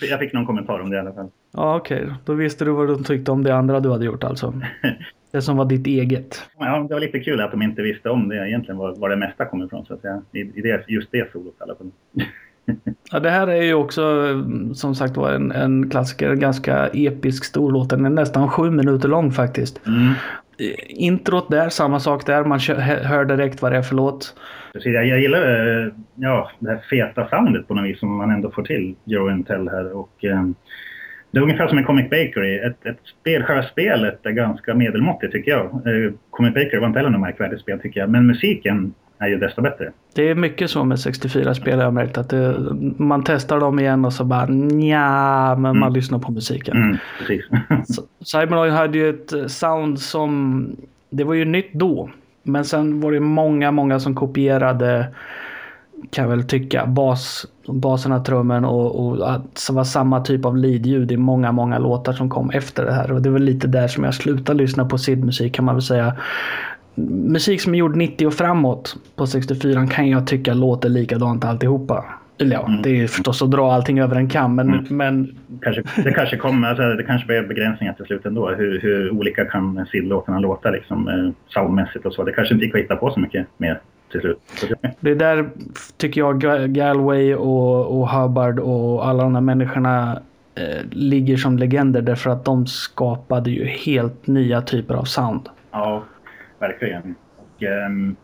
<laughs> jag fick någon kommentar om det i alla fall. Ja okej, okay. då visste du vad de tyckte om det andra du hade gjort alltså. Det som var ditt eget. Ja, det var lite kul att de inte visste om det egentligen, var, var det mesta kom ifrån så att säga. I, i det, just det solot i alla fall. Ja, det här är ju också som sagt var en, en klassiker, en ganska episk stor låt. Den är nästan sju minuter lång faktiskt. Mm. Introt där, samma sak där. Man hör direkt vad det är för låt. Precis, jag, jag gillar ja, det här feta soundet på något vis som man ändå får till Joe Tell här. Och, eh, det är ungefär som en Comic Bakery. Ett, ett spel, själva spelet är ganska medelmåttigt tycker jag. Eh, Comic Bakery var inte heller något märkvärdigt spel tycker jag. Men musiken är ju desto bättre. Det är mycket så med 64-spel jag märkt. Att det, man testar dem igen och så bara nja, men mm. man lyssnar på musiken. Mm. Cybernoid <laughs> hade ju ett sound som, det var ju nytt då. Men sen var det många, många som kopierade kan jag väl tycka. Bas, baserna, trummen och, och att det var samma typ av lead-ljud i många, många låtar som kom efter det här. Och det var lite där som jag slutade lyssna på SID-musik kan man väl säga. Musik som är gjord 90 och framåt på 64 kan jag tycka låter likadant alltihopa. Eller ja, mm. det är förstås att dra allting över en kam, men... Mm. men... Kanske, det kanske kommer, alltså, det kanske blir begränsningar till slut ändå. Hur, hur olika kan SID-låtarna låta liksom, eh, soundmässigt och så. Det kanske inte gick att hitta på så mycket mer till slut. Det är där tycker jag Galway och, och Hubbard och alla de här människorna eh, ligger som legender därför att de skapade ju helt nya typer av sound. Ja, verkligen. Och, um,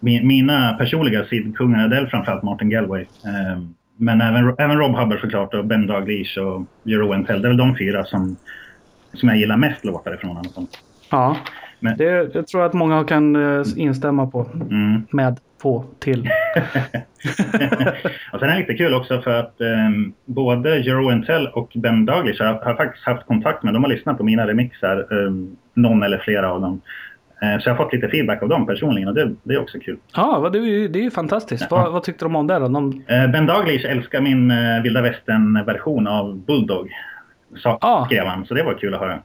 mina personliga sidkungar är framförallt Martin Galway. Um, men även, även Rob Hubbard såklart och Ben Dalglish och Jero Entell. Det är väl de fyra som, som jag gillar mest låtar ifrån. Ja. Men... Det, det, tror jag att många kan eh, instämma på. Mm. Med på till. <laughs> och sen är det lite kul också för att um, både Jero Entell och Ben Douglas har, har, faktiskt haft kontakt med. De har lyssnat på mina remixar. Um, någon eller flera av dem. Uh, så jag har fått lite feedback av dem personligen och det, det är också kul. Ja, det är ju, det är ju fantastiskt. Ja. Vad, vad, tyckte de om det då? De... Uh, ben Douglas älskar min uh, vilda västern-version av Bulldog. Så, ah. skrev han, så det var kul att höra.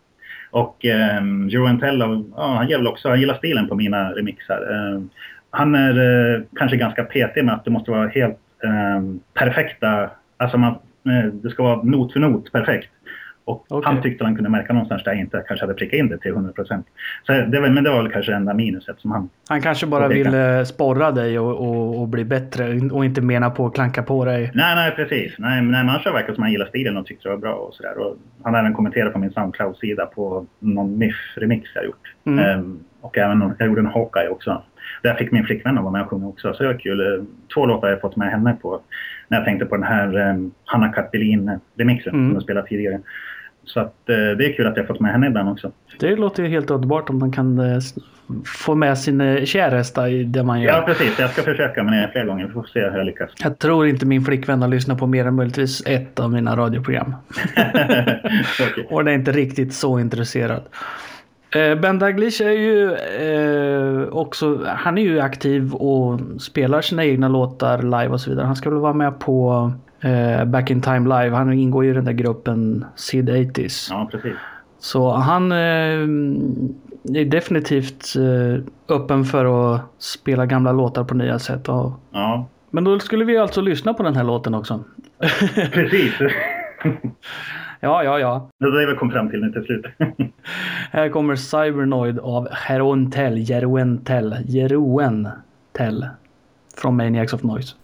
Och eh, Joe Antello, ja, han gillar också, han gillar stilen på mina remixar. Eh, han är eh, kanske ganska petig med att det måste vara helt eh, perfekta, alltså man, eh, det ska vara not för not perfekt. Och okay. han tyckte han kunde märka någonstans där jag inte kanske hade prickat in det till 100 procent. Men det var väl kanske enda minuset som han... Han kanske bara ville sporra dig och, och, och, bli bättre och inte mena på att klanka på dig. Nej, nej precis. Nej, men annars verkar som han gillade stilen och tyckte det var bra och sådär. Han har även kommenterat på min Soundcloud-sida på någon Miff-remix jag gjort. Mm. Ehm, och även, jag gjorde en Hawkeye också. Där fick min flickvän vara med och sjunga också. Så det var kul. Två låtar har jag fått med henne på. När jag tänkte på den här um, Hanna Kattelin-remixen mm. som jag spelat tidigare. Så att, eh, det är kul att jag fått med henne ibland också. Det låter ju helt underbart om man kan eh, få med sin eh, käresta i det man gör. Ja precis, jag ska försöka men det är flera gånger. Vi får se hur jag lyckas. Jag tror inte min flickvän har lyssnat på mer än möjligtvis ett av mina radioprogram. <laughs> okay. Och är inte riktigt så intresserad. Ben Daglish är ju eh, också, han är ju aktiv och spelar sina egna låtar live och så vidare. Han ska väl vara med på eh, Back in Time Live. Han ingår ju i den där gruppen Sid 80s. Ja, precis. Så han eh, är definitivt eh, öppen för att spela gamla låtar på nya sätt. Och... Ja. Men då skulle vi alltså lyssna på den här låten också. <laughs> Precis. <laughs> ja, ja, ja. Det är vi kom fram till nu till slut. <laughs> här kommer Cybernoid av Jeroen Jeroen Jeroen Tell. Från Maniacs of Noise.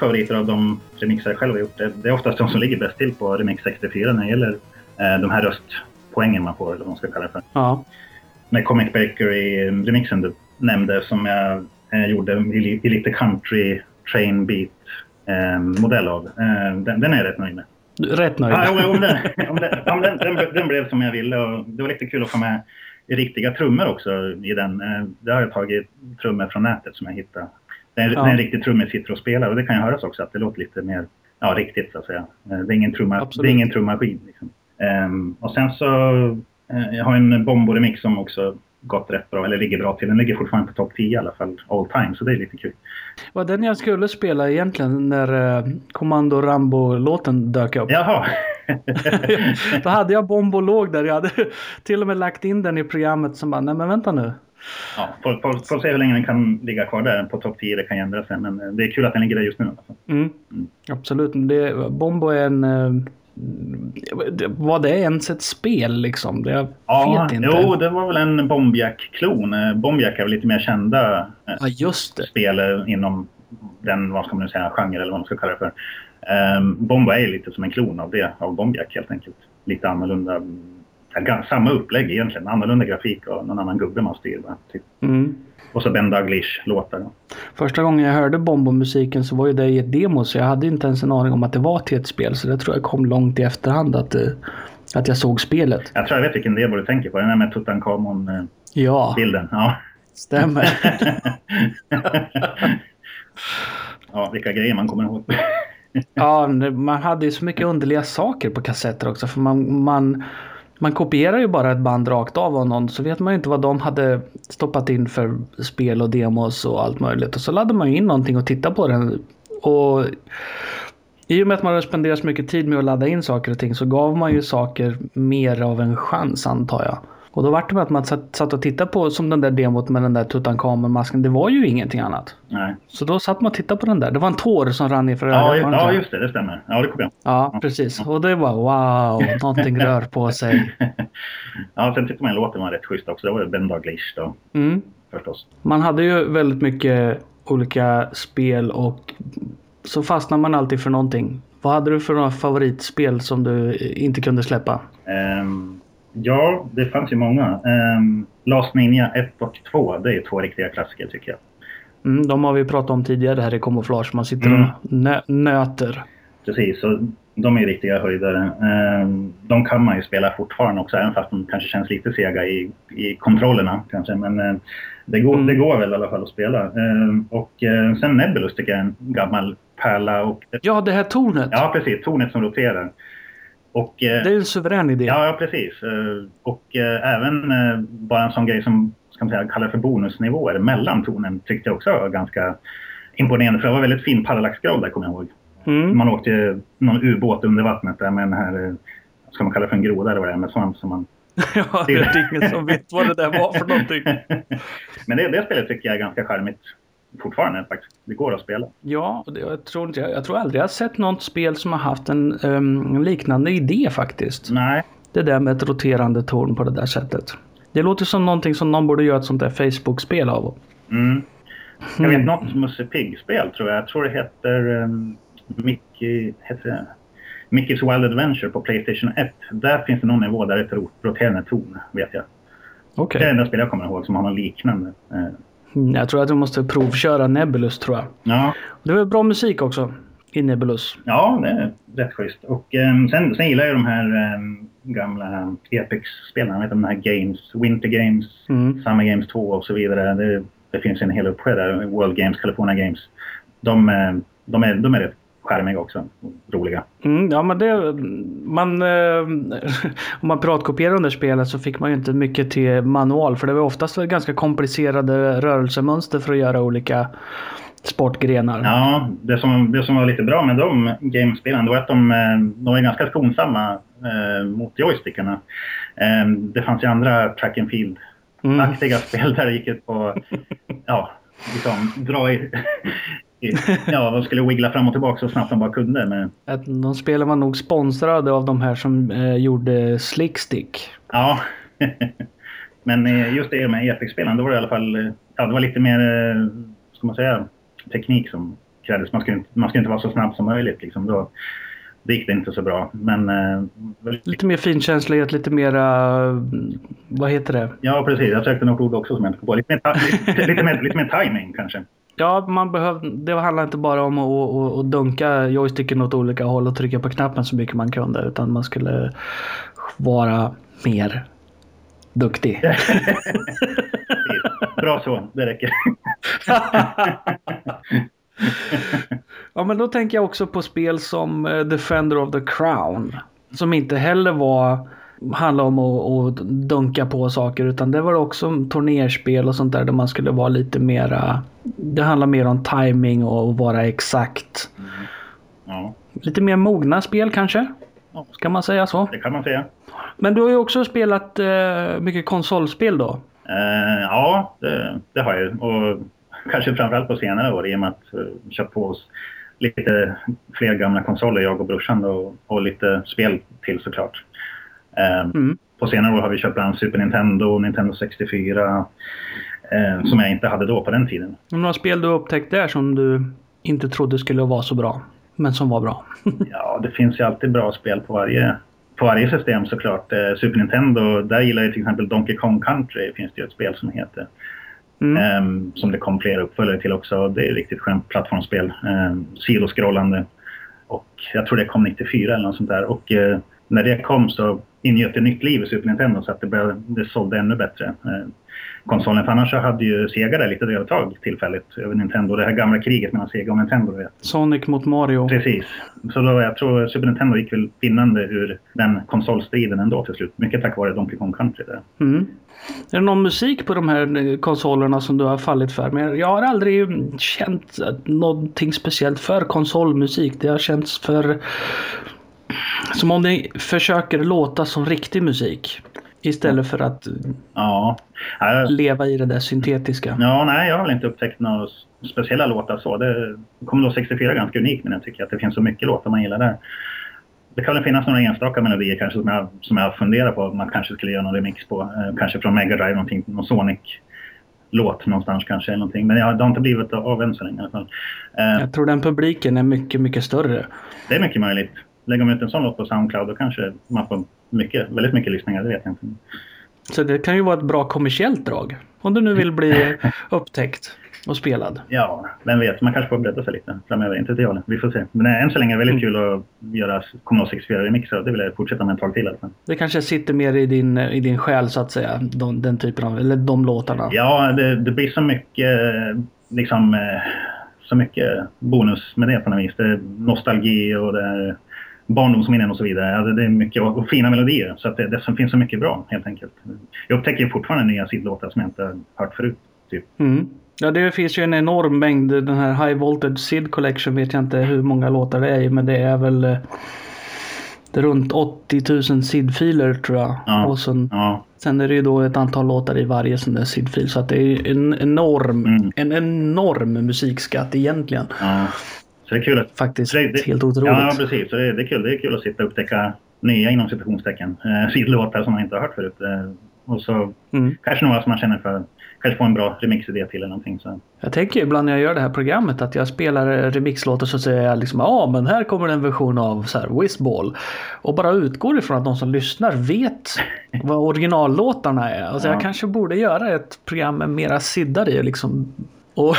Favoriter av de remixar jag själv har gjort, det, det är oftast de som ligger bäst till på Remix 64 när det gäller eh, de här röstpoängen man får, eller vad man ska kalla det för. Ja. Med Comic Bakery-remixen du nämnde som jag eh, gjorde i, i lite country train beat eh, modell av. Eh, den, den är jag rätt nöjd med. Rätt nöjd. Ja, om, den, <laughs> om, den, om den, den, den blev som jag ville och det var lite kul att få med riktiga trummor också i den. Eh, Där har jag tagit trummor från nätet som jag hittade. Det är, Ja. det är en riktig trummis sitter och spelar och det kan ju höras också att det låter lite mer ja, riktigt så att säga. Eh, Det är ingen, trumma, det är ingen trummaskin. Liksom. Ehm, och sen så, eh, jag har en Bombo-remix som också gått rätt bra, eller ligger bra till. Den ligger fortfarande på topp 10 i alla fall, all time, så det är lite kul. var den jag skulle spela egentligen när eh, Kommando Rambo-låten dök upp. Jaha! <laughs> Då hade jag Bombo låg där. Jag hade till och med lagt in den i programmet som bara, nej men vänta nu. Ja, får, får, får se hur länge den kan ligga kvar där på topp 10, det kan ju ändra sig. Men eh, det är kul att den ligger där just nu. alla fall. Mm. Absolut. Det, Bombo är en... eh, Var det ens ett spel liksom? Det, jag Ja, vet inte. jo, det var väl en Bombiac-klon. Eh, Bombiac är väl lite mer kända Ja, just det. spel inom den, vad ska man nu säga, genre eller vad man ska kalla det för. Um, Bomba är lite som en klon av det, av Bombiac helt enkelt. Lite annorlunda, mm, samma upplägg egentligen, annorlunda grafik och någon annan gubbe man styr. Typ. Mm. Och så Ben Daglish-låtar. Första gången jag hörde Bombo-musiken så var ju det i ett demo så jag hade inte ens en aning om att det var till ett spel. Så det tror jag kom långt i efterhand att, eh, att jag såg spelet. Jag tror jag vet vilken är du tänker på, den där med Tutankhamon-bilden. Ja, Ja. stämmer. <laughs> ja, vilka grejer man kommer ihåg. <laughs> Ja, man hade ju så mycket underliga saker på kassetter också. För man, man, man kopierar ju bara ett band rakt av av någon. Så vet man ju inte vad de hade stoppat in för spel och demos och allt möjligt. Och så laddar man ju in någonting och tittar på den. Och i och med att man har spenderat så mycket tid med att ladda in saker och ting så gav man ju saker mer av en chans antar jag. Och då var det att man satt, och tittade på som den där demot med den där Tutankhamon-masken. Det var ju ingenting annat. Nej. Så då satt man och tittade på den där. Det var en tår som rann inför Ja, ögat. ju- var det ja, just det, det stämmer. Ja, det kommer jag Ja, precis. Och det var wow, någonting rör på sig. <laughs> Ja, sen tyckte man låten var rätt schysst också. Det var ju Ben Daglish då, Mm. förstås. Man hade ju väldigt mycket olika spel och så fastnar man alltid för någonting. Vad hade du för några favoritspel som du inte kunde släppa? Ehm, ja, det fanns ju många. Um, Last Ninja 1 och 2, det är två riktiga klassiker tycker jag. Mm, de har vi pratat om tidigare här i Camouflage. Man sitter Mm. och nö- nöter. Precis, så de är riktiga höjdare. Ehm, de kan man ju spela fortfarande också, även fast de kanske känns lite sega i, i kontrollerna kanske. Men eh, det, går, Mm. det går väl i alla fall att spela. Ehm, och eh, sen Nebulus tycker jag är en gammal pärla. Och, Ja, det här tornet. ja, precis. Tornet som roterar. Och, eh, Det är en suverän idé. Ja, precis. Eh, Och eh, även bara en sån grej som ska man säga, kallar för bonusnivåer mellan tornen tyckte jag också var ganska imponerande. För det var väldigt fin parallaxgrad där kommer jag ihåg. Mm. Man åkte någon ubåt under vattnet där med den här, eh, ska man kalla för en groda eller vad det är, med svamp som man... <laughs> ja, det är ingen som vet vad det där var för någonting. <laughs> Men det, det spelet tycker jag är ganska charmigt fortfarande faktiskt. Det går att spela. Ja, och det, jag, tror inte, jag tror aldrig jag har sett något spel som har haft en, en liknande idé faktiskt. Nej, Det där med ett roterande torn på det där sättet. Det låter som någonting som någon borde göra ett sånt där Facebook-spel av. Mm. Jag vet Mm. något Musse Pigg-spel tror jag. Jag tror det heter um, Mickey... Heter det? Mickey's Wild Adventure på Playstation 1. Där finns det någon nivå där det är ett rot- roterande torn, vet jag. Okej. Det är det enda spel jag kommer ihåg som har något liknande. Eh, Jag tror att du måste provköra Nebulus tror jag. Ja, Det var bra musik också i Nebulus. ja det är rätt schysst. Och um, sen, sen gillar jag de här um, gamla vet de här Games, Winter Games, Mm. Summer Games 2 och så vidare. Det, det finns en hel uppsjö där. World Games, California Games. De, eh, de, är, de är rätt charmiga också. Roliga. Mm, ja men det... Man... Eh, om man piratkopierar under spelet så fick man ju inte mycket till manual. För det var oftast ganska komplicerade rörelsemönster för att göra olika sportgrenar. Ja, det som, det som var lite bra med de gamespelen var att de, eh, de är ganska skonsamma eh, mot joystickarna. Eh, det fanns ju andra track and field-aktiga Mm. spel där det gick ut på <laughs> ja, liksom, dra i... Ja, de skulle wiggla fram och tillbaka så snabbt de bara kunde. Men, Att de spelen var nog sponsrade av de här som eh, gjorde Slickstick. ja. <laughs> men eh, just det med Epic-spelen, då var det i alla fall eh, ja, det var lite mer, eh, ska man säga, teknik som krävdes, man skulle, inte, man skulle inte vara så snabb som möjligt. Liksom. Då, det gick det inte så bra. Men, eh, lite mer finkänslighet, lite mera... Vad heter det? Ja, precis. Jag sökte något ord också som jag inte kom på. Lite mer, lite, lite, mer, lite mer timing kanske. Ja, man behöv, det handlar inte bara om att, att, att dunka joysticken åt olika håll och trycka på knappen så mycket man kunde. Utan man skulle vara mer duktig. <laughs> Bra så, det räcker. <laughs> ja, men då tänker jag också på spel som eh, Defender of the Crown. Som inte heller var handla om att, att dunka på saker utan det var också turnerspel och sånt där där man skulle vara lite mera Det handlar mer om timing och vara exakt. Mm. Ja. Lite mer mogna spel kanske? Ska man säga så? Det kan man säga. Men du har ju också spelat uh, mycket konsolspel då? Uh, ja, det, det, har jag och kanske framförallt på senare år i och med att uh, köpt på oss lite fler gamla konsoler, jag och brorsan och, och lite spel till såklart. Ehm, mm. På senare år har vi köpt bland Super Nintendo, Nintendo 64 eh, som jag inte hade då på den tiden. Några spel du upptäckt där som du inte trodde skulle vara så bra, men som var bra? <laughs> ja, det finns ju alltid bra spel på varje, på varje system såklart. Eh, Super Nintendo, där gillar jag till exempel Donkey Kong Country, finns det ju ett spel som heter. Mm. Um, som det kom flera uppföljare till också. Det är ett riktigt skönt plattformsspel. Um, sidoskrollande. Och jag tror det kom 94 eller något sånt där. Och uh, när det kom så ingöt det nytt liv i Super Nintendo så att det, började, det sålde ännu bättre. Eh, konsolen. För annars så hade ju Sega där lite övertag tillfälligt över Nintendo. Det här gamla kriget mellan Sega och Nintendo. Vet. Sonic mot Mario. Precis. Så då, jag tror Super Nintendo gick väl vinnande ur den konsolstriden ändå till slut. Mycket tack vare Donkey Kong Country där. Mm. Är det någon musik på de här konsolerna som du har fallit för? Men jag har aldrig känt någonting speciellt för konsolmusik. Det har känts för som om det försöker låta som riktig musik. Istället för att ja. leva i det där syntetiska. Ja, nej, jag har väl inte upptäckt några speciella låtar så. Det Commodore 64 är ganska unikt men jag tycker att det finns så mycket låtar man gillar där. Det kan väl finnas några enstaka melodier kanske som jag, som jag funderar på att man kanske skulle göra någon remix på. Eh, kanske från Mega Drive, någonting, någon Sonic låt någonstans kanske. Eller någonting. Men det har inte blivit av än så länge i alla fall. Eh, jag tror den publiken är mycket, mycket större. Det är mycket möjligt lägger man ut en sån låt på Soundcloud då kanske man får mycket, väldigt mycket lyssningar, det vet jag inte. Så det kan ju vara ett bra kommersiellt drag. Om du nu vill bli <laughs> upptäckt och spelad. Ja, vem vet. Man kanske får bredda sig lite framöver. Inte till jag. Vi får se. Men än så länge är det väldigt mm. kul att göra Commodore 64-remixer. Det vill jag fortsätta med ett tag till. Alltså. Det kanske sitter mer i din, i din själ så att säga. De, den typen av, eller de låtarna. Ja, det, det blir så mycket liksom eh, så mycket bonus med det på något vis. Det är nostalgi och det är barndomsminnen och så vidare. Alltså det är mycket och fina melodier. Så att det, det finns så mycket bra helt enkelt. Jag upptäcker fortfarande nya sidlåtar som jag inte hört förut. Typ. Mm. Ja, det finns ju en enorm mängd. Den här High Voltage Sid Collection vet jag inte hur många låtar det är men det är väl eh, runt 80 000 SID-filer tror jag. Ja, och sen, ja. sen är det ju då ett antal låtar i varje sån där SID-fil. Så att det är en enorm, mm. en enorm musikskatt egentligen. Ja. Så det är kul att... Faktiskt det, det, helt otroligt. Ja, precis. Så det, det, är kul. det är kul att sitta och upptäcka nya inom citationstecken. Eh, <laughs> sidlåtar som man inte har hört förut. Eh, och så mm. kanske några som man känner för kanske få en bra remixidé till eller någonting. Så. Jag tänker ibland när jag gör det här programmet att jag spelar remixlåtar så säger jag liksom ja men här kommer en version av så här Whizball. Och bara utgår ifrån att de som lyssnar vet <laughs> vad originallåtarna är. Alltså ja. jag kanske borde göra ett program med mera siddar i liksom och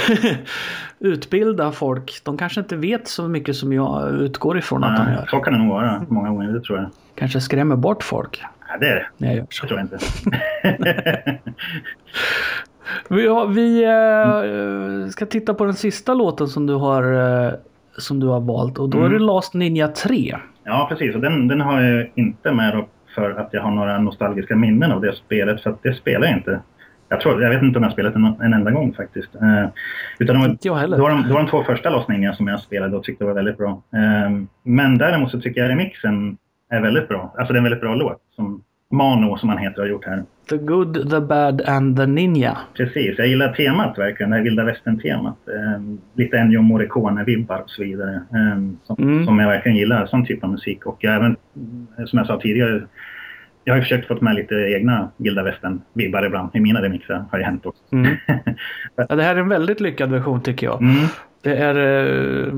<laughs> utbilda folk. De kanske inte vet så mycket som jag utgår ifrån Nej, att de gör. Så kan det nog vara många gånger, det tror jag. Kanske skrämmer bort folk. Ja, det är det. Nej, jag gör så. tror jag inte. <laughs> vi, har, vi äh, ska titta på den sista låten som du har, äh, som du har valt och då mm. är det. Last Ninja 3. Ja, precis. Och den, den har jag inte med för att jag har några nostalgiska minnen av det spelet. För att det spelar jag inte jag, tror, jag vet inte om jag spelat en, en enda gång faktiskt. Eh, utan de, inte jag heller. Det var, de, det var de två första lossningarna som jag spelade och tyckte var väldigt bra. Eh, men däremot så tycker jag remixen är väldigt bra. Alltså det är en väldigt bra låt. Som Mano som han heter har gjort här. The good, the bad and the ninja. Precis, jag gillar temat verkligen. Det här vilda västern-temat. Eh, lite Ennio Morricone-vibbar och så vidare. Eh, som, mm. som jag verkligen gillar, sån typ av musik. Och även, som jag sa tidigare, jag har ju försökt få med lite egna vilda västern-vibbar ibland i mina remixar. har ju hänt också. Mm. <laughs> Ja, det här är en väldigt lyckad version tycker jag. Mm. Det är eh,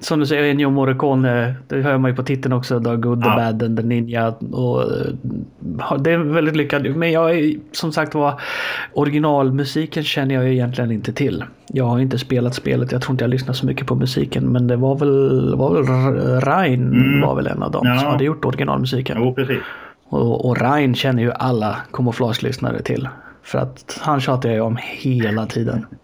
som du säger Ennio Morricone. Det hör man ju på titeln också. The Good, The Ja. Bad and The Ninja. Och, eh, det är väldigt lyckat. Men jag är som sagt var originalmusiken känner jag egentligen inte till. Jag har inte spelat spelet. Jag tror inte jag lyssnar så mycket på musiken. Men det var väl, var väl Rein Mm. var väl en av dem Ja. som hade gjort originalmusiken. Jo, precis. Och, och Rein känner ju alla kamouflagelyssnare till. För att han tjatar jag ju om hela tiden. <laughs>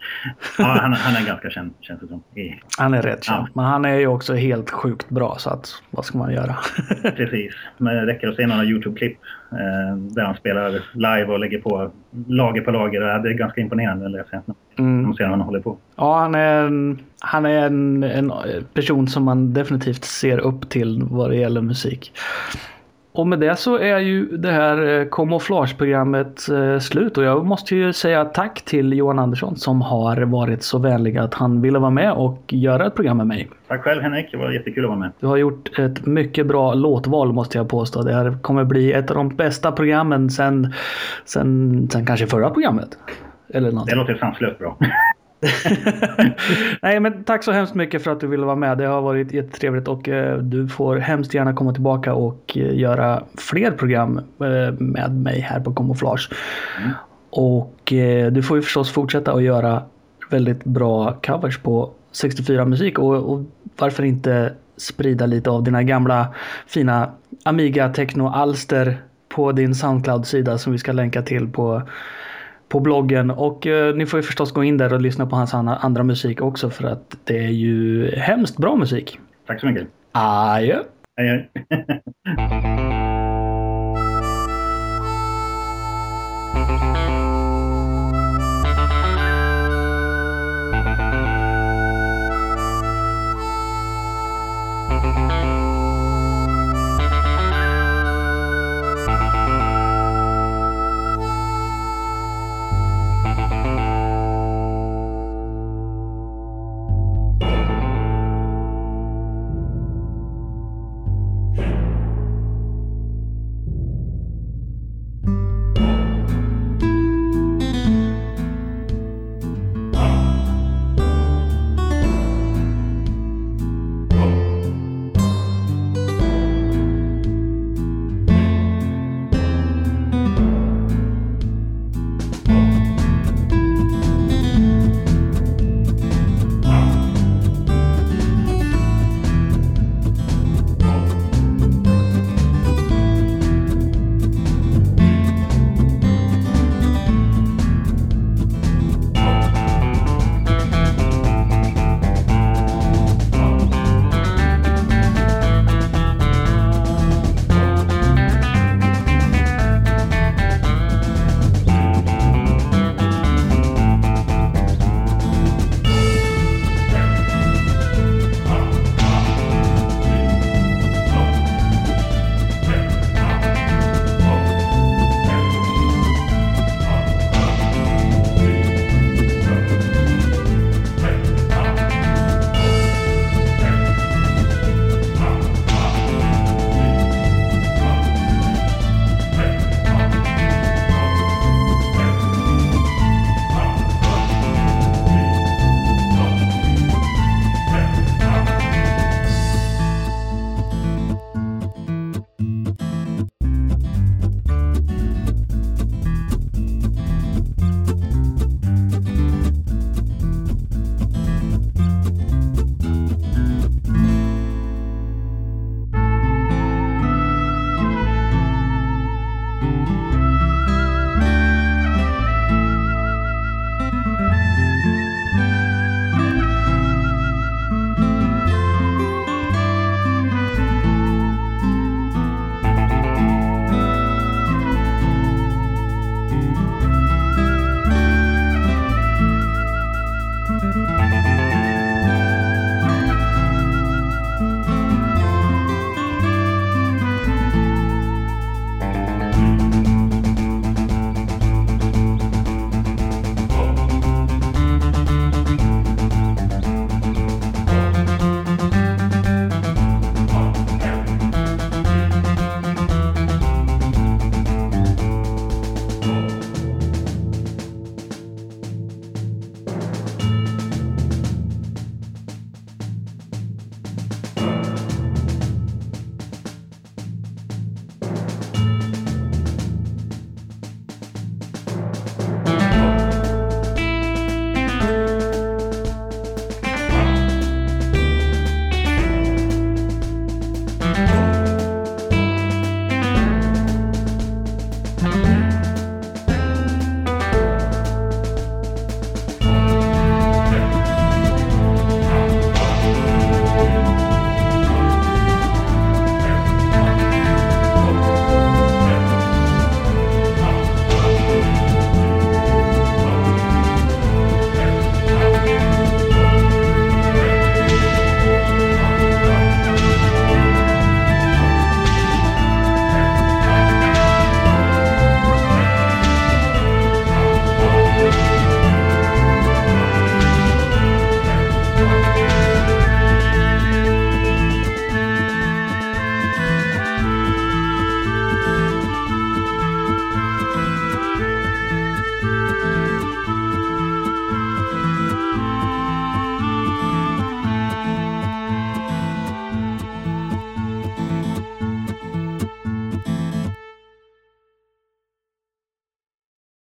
Ja, han, han är ganska känd känns det som. I- Han är rätt känd. Ja. Men han är ju också helt sjukt bra så att vad ska man göra? <laughs> Precis. Men det räcker att se några YouTube-klipp eh, där han spelar live och lägger på lager på lager. Det är ganska imponerande när Mm. man ser hur han håller på. Ja, han är, en, han är en, en person som man definitivt ser upp till vad det gäller musik. Och med det så är ju det här eh, kamouflageprogrammet eh, slut och jag måste ju säga tack till Johan Andersson som har varit så vänlig att han ville vara med och göra ett program med mig. Tack själv Henrik, det var jättekul att vara med. Du har gjort ett mycket bra låtval måste jag påstå. Det här kommer bli ett av de bästa programmen sen, sen, sen kanske förra programmet. Eller något. Det låter sanslöst bra. <laughs> <laughs> Nej men tack så hemskt mycket för att du ville vara med. Det har varit jättetrevligt och eh, du får hemskt gärna komma tillbaka och eh, göra fler program eh, med mig här på Camouflage. Mm. Och du får ju förstås fortsätta att göra väldigt bra covers på 64 musik och, och varför inte sprida lite av dina gamla fina Amiga Techno alster på din Soundcloud-sida som vi ska länka till på på bloggen och eh, ni får ju förstås gå in där och lyssna på hans andra, musik också för att det är ju hemskt bra musik. Tack så mycket. Adjö! Hej. <laughs>